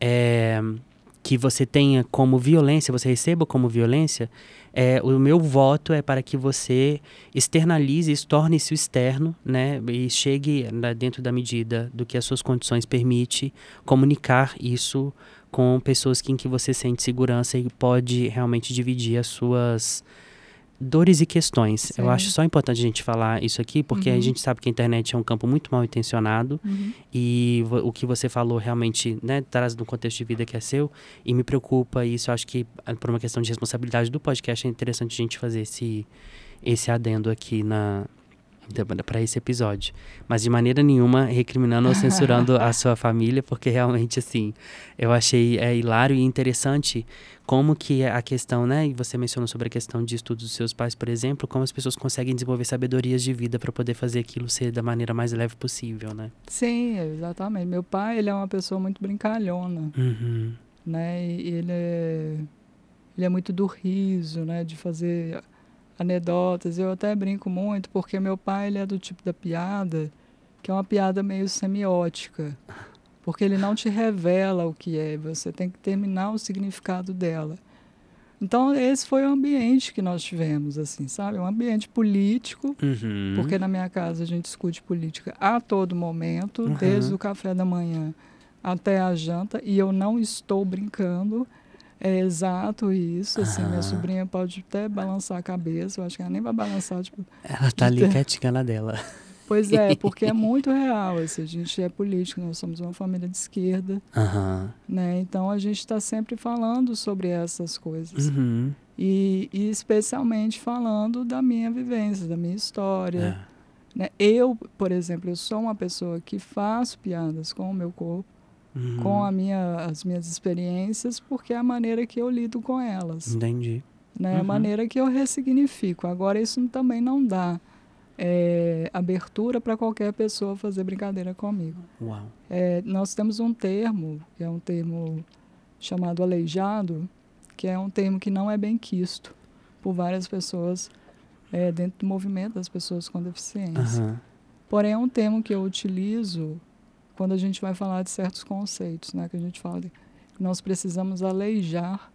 é, que você tenha como violência, você receba como violência, é, o meu voto é para que você externalize isso, torne-se externo, né? E chegue né, dentro da medida do que as suas condições permite comunicar isso com pessoas que, em que você sente segurança e pode realmente dividir as suas dores e questões. Sim. Eu acho só importante a gente falar isso aqui, porque uhum. a gente sabe que a internet é um campo muito mal intencionado uhum. e o que você falou realmente né, traz no contexto de vida que é seu e me preocupa. E isso eu acho que, ah, por uma questão de responsabilidade do podcast, é interessante a gente fazer esse, esse adendo aqui na, para esse episódio. Mas de maneira nenhuma recriminando ou censurando a sua família, porque realmente, assim, eu achei é, hilário e interessante como que a questão, né? E você mencionou sobre a questão de estudos dos seus pais, por exemplo, como as pessoas conseguem desenvolver sabedorias de vida para poder fazer aquilo ser da maneira mais leve possível, né? Sim, exatamente. Meu pai, ele é uma pessoa muito brincalhona, uhum. né? E ele é, ele é muito do riso, né? De fazer anedotas. Eu até brinco muito, porque meu pai ele é do tipo da piada, que é uma piada meio semiótica. Porque ele não te revela o que é, você tem que terminar o significado dela. Então, esse foi o ambiente que nós tivemos, assim, sabe? Um ambiente político, uhum. porque na minha casa a gente discute política a todo momento, uhum. desde o café da manhã até a janta, e eu não estou brincando. É exato isso, assim, minha sobrinha pode até balançar a cabeça, eu acho que ela nem vai balançar, tipo... Ela tá ali ter... quietinha na dela. Pois é, porque é muito real. Assim, a gente é político, nós somos uma família de esquerda. Uhum. Né? Então a gente está sempre falando sobre essas coisas. Uhum. E, e, especialmente falando da minha vivência, da minha história. É. Né? Eu, por exemplo, eu sou uma pessoa que faço piadas com o meu corpo, uhum. com a minha, as minhas experiências, porque é a maneira que eu lido com elas. Entendi. Né? A uhum. maneira que eu ressignifico. Agora, isso também não dá é, abertura para qualquer pessoa fazer brincadeira comigo. Uau. É, nós temos um termo, que é um termo chamado aleijado, que é um termo que não é bem quisto por várias pessoas é, dentro do movimento das pessoas com deficiência. Uhum. Porém, é um termo que eu utilizo quando a gente vai falar de certos conceitos, né? que a gente fala de nós precisamos aleijar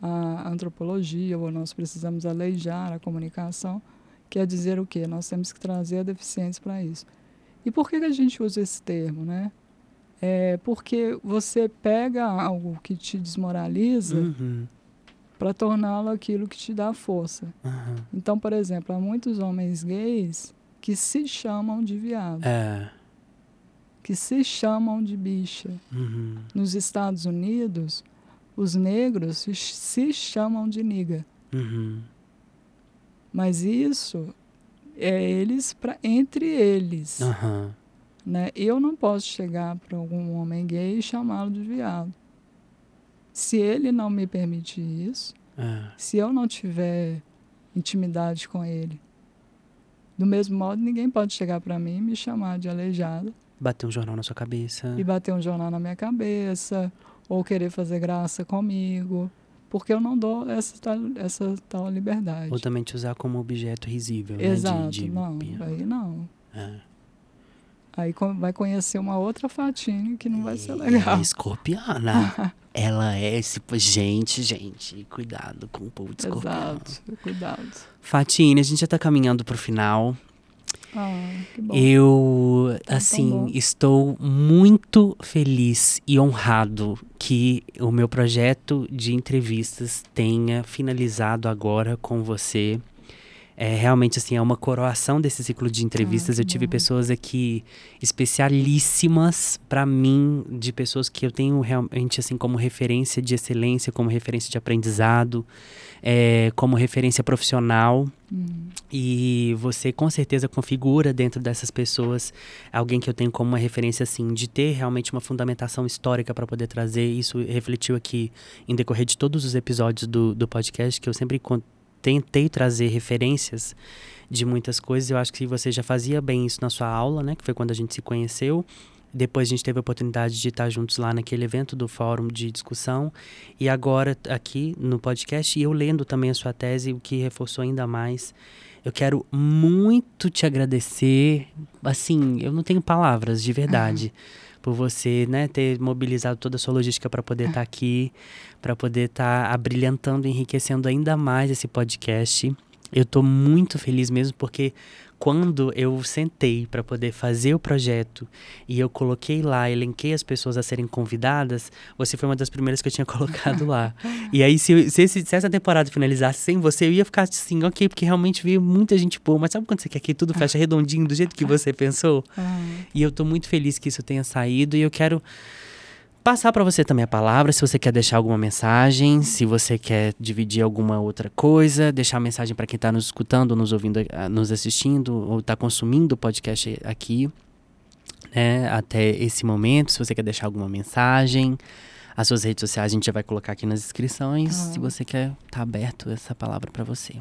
a antropologia ou nós precisamos aleijar a comunicação Quer dizer o quê? Nós temos que trazer a deficiência para isso. E por que, que a gente usa esse termo, né? É porque você pega algo que te desmoraliza uhum. para torná-lo aquilo que te dá força. Uhum. Então, por exemplo, há muitos homens gays que se chamam de viado. É. Que se chamam de bicha. Uhum. Nos Estados Unidos, os negros se, se chamam de niga. Uhum. Mas isso é eles para entre eles. Uhum. Né? Eu não posso chegar para algum homem gay e chamá-lo de viado. Se ele não me permitir isso, é. se eu não tiver intimidade com ele, do mesmo modo, ninguém pode chegar para mim e me chamar de aleijada. Bater um jornal na sua cabeça. E bater um jornal na minha cabeça, ou querer fazer graça comigo porque eu não dou essa tal, essa tal liberdade. Ou também te usar como objeto risível, Exato, né? De, de... não, aí não. É. Aí vai conhecer uma outra Fatine que não vai ser legal. É escorpiana. Ela é esse. Gente, gente, cuidado com o povo de escorpião. Exato, cuidado. Fatine, a gente já tá caminhando pro final. Ah. Eu, tá assim, estou muito feliz e honrado que o meu projeto de entrevistas tenha finalizado agora com você. É realmente assim, é uma coroação desse ciclo de entrevistas. Ah, eu tive bom. pessoas aqui especialíssimas para mim, de pessoas que eu tenho realmente assim como referência de excelência, como referência de aprendizado é, como referência profissional. Uhum. E você com certeza configura dentro dessas pessoas alguém que eu tenho como uma referência assim, de ter realmente uma fundamentação histórica para poder trazer. Isso refletiu aqui em decorrer de todos os episódios do, do podcast, que eu sempre tentei trazer referências de muitas coisas. Eu acho que você já fazia bem isso na sua aula, né? Que foi quando a gente se conheceu. Depois a gente teve a oportunidade de estar juntos lá naquele evento do fórum de discussão. E agora aqui no podcast, e eu lendo também a sua tese, o que reforçou ainda mais. Eu quero muito te agradecer. Assim, eu não tenho palavras, de verdade. Uhum. Por você né, ter mobilizado toda a sua logística para poder estar tá aqui, para poder estar tá abrilhantando, enriquecendo ainda mais esse podcast. Eu estou muito feliz mesmo porque quando eu sentei para poder fazer o projeto e eu coloquei lá, elenquei as pessoas a serem convidadas, você foi uma das primeiras que eu tinha colocado lá. e aí, se, se, se, essa temporada finalizasse sem você, eu ia ficar assim, ok, porque realmente veio muita gente boa, mas sabe quando você quer que tudo feche redondinho do jeito que você pensou? E eu tô muito feliz que isso tenha saído e eu quero passar para você também a palavra, se você quer deixar alguma mensagem, se você quer dividir alguma outra coisa, deixar a mensagem para quem está nos escutando, nos ouvindo, ah, nos assistindo ou está consumindo o podcast aqui, né, até esse momento, se você quer deixar alguma mensagem. As suas redes sociais a gente já vai colocar aqui nas descrições. Ah. Se você quer, tá aberto essa palavra para você.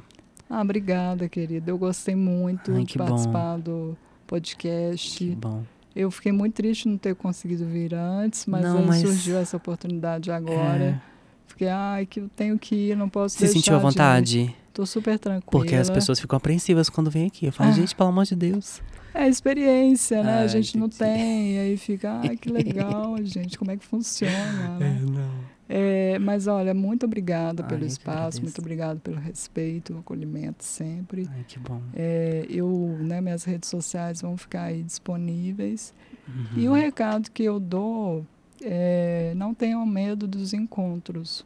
Ah, obrigada, querida. Eu gostei muito Ai, de participar bom. do podcast. Que bom. Eu fiquei muito triste não ter conseguido vir antes, mas não, mas... surgiu essa oportunidade agora. É. Fiquei, ai, que eu tenho que ir, não posso. Você sentiu a vontade? Tô super tranquila. Porque as pessoas ficam apreensivas quando vêm aqui. Eu falo, ah. gente, pelo amor de Deus. É experiência, né? Ah, a gente entendi. não tem. E aí fica, ai, que legal, gente, como é que funciona? Né? É, não. É, mas olha, muito obrigada Ai, pelo espaço, muito obrigada pelo respeito, o acolhimento sempre. Ai, que bom. É, eu, né, minhas redes sociais vão ficar aí disponíveis. Uhum. E o recado que eu dou é não tenham medo dos encontros.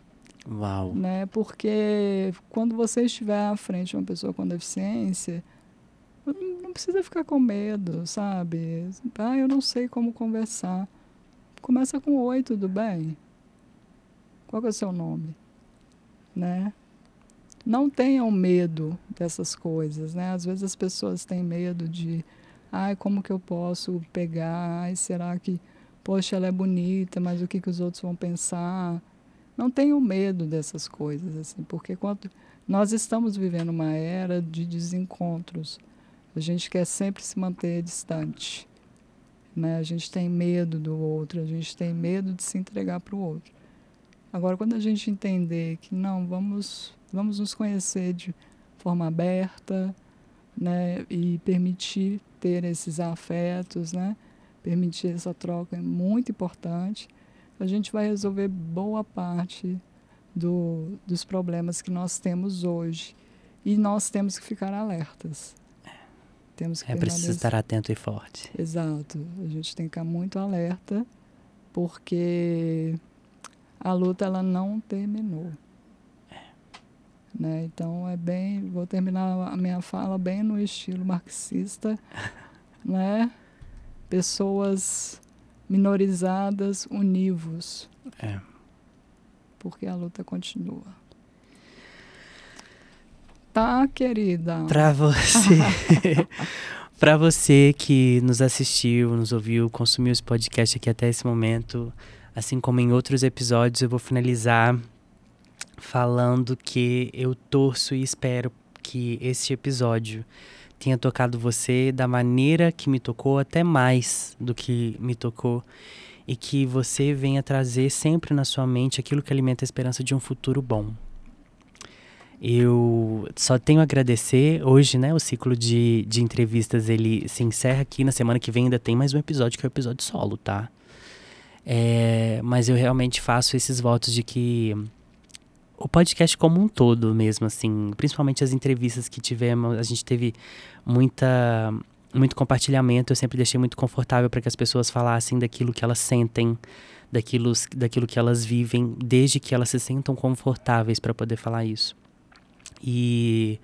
Uau. Né? Porque quando você estiver à frente de uma pessoa com deficiência, não precisa ficar com medo, sabe? Ah, eu não sei como conversar. Começa com oi, tudo bem? Qual é o seu nome? Né? Não tenham medo dessas coisas, né? Às vezes as pessoas têm medo de, ai, como que eu posso pegar? Ai, será que, poxa, ela é bonita, mas o que que os outros vão pensar? Não tenham medo dessas coisas, assim, porque quando nós estamos vivendo uma era de desencontros, a gente quer sempre se manter distante, né? A gente tem medo do outro, a gente tem medo de se entregar para o outro. Agora, quando a gente entender que não, vamos, vamos nos conhecer de forma aberta, né, e permitir ter esses afetos, né, permitir essa troca é muito importante, a gente vai resolver boa parte do, dos problemas que nós temos hoje. E nós temos que ficar alertas. Temos que é preciso estar atento e forte. Exato. A gente tem que ficar muito alerta, porque a luta ela não terminou. Né? Então é bem, vou terminar a minha fala bem no estilo marxista, né? Pessoas minorizadas, univos. É. Porque a luta continua. Tá, querida. Para você. para você que nos assistiu, nos ouviu, consumiu esse podcast aqui até esse momento, Assim como em outros episódios, eu vou finalizar falando que eu torço e espero que este episódio tenha tocado você da maneira que me tocou, até mais do que me tocou, e que você venha trazer sempre na sua mente aquilo que alimenta a esperança de um futuro bom. Eu só tenho a agradecer. Hoje, né, o ciclo de, de entrevistas ele se encerra aqui. Na semana que vem ainda tem mais um episódio, que é o episódio solo, tá? É, mas eu realmente faço esses votos de que o podcast como um todo mesmo, assim, principalmente as entrevistas que tivemos, a gente teve muita muito compartilhamento, eu sempre deixei muito confortável para que as pessoas falassem daquilo que elas sentem, daquilo, daquilo que elas vivem, desde que elas se sentam confortáveis para poder falar isso. E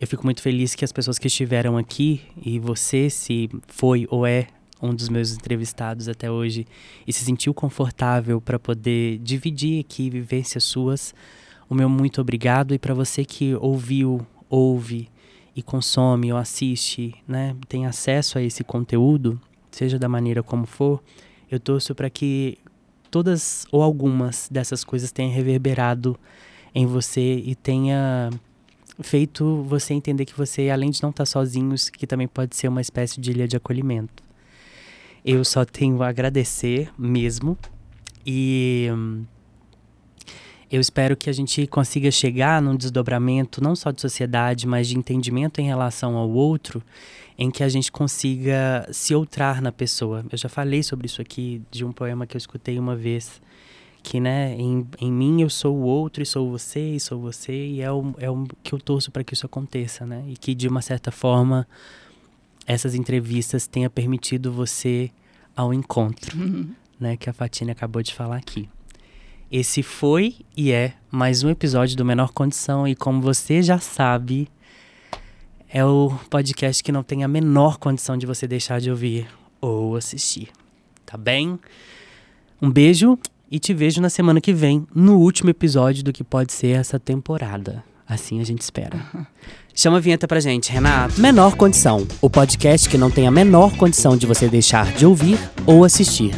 eu fico muito feliz que as pessoas que estiveram aqui, e você, se foi ou é um dos meus entrevistados até hoje e se sentiu confortável para poder dividir aqui vivências suas, o meu muito obrigado. E para você que ouviu, ouve e consome ou assiste, né, tem acesso a esse conteúdo, seja da maneira como for, eu torço para que todas ou algumas dessas coisas tenham reverberado em você e tenha feito você entender que você, além de não estar tá sozinho, que também pode ser uma espécie de ilha de acolhimento. Eu só tenho a agradecer mesmo. E hum, eu espero que a gente consiga chegar num desdobramento não só de sociedade, mas de entendimento em relação ao outro, em que a gente consiga se outrar na pessoa. Eu já falei sobre isso aqui de um poema que eu escutei uma vez, que né, em, em mim eu sou o outro e sou você e sou você e é o, é o que eu torço para que isso aconteça, né? E que de uma certa forma essas entrevistas tenha permitido você ao encontro, uhum. né, que a Fatina acabou de falar aqui. Esse foi e é mais um episódio do Menor Condição e como você já sabe, é o podcast que não tem a menor condição de você deixar de ouvir ou assistir. Tá bem? Um beijo e te vejo na semana que vem, no último episódio do que pode ser essa temporada. Assim a gente espera. Chama a vinheta pra gente, Renato. Menor Condição o podcast que não tem a menor condição de você deixar de ouvir ou assistir.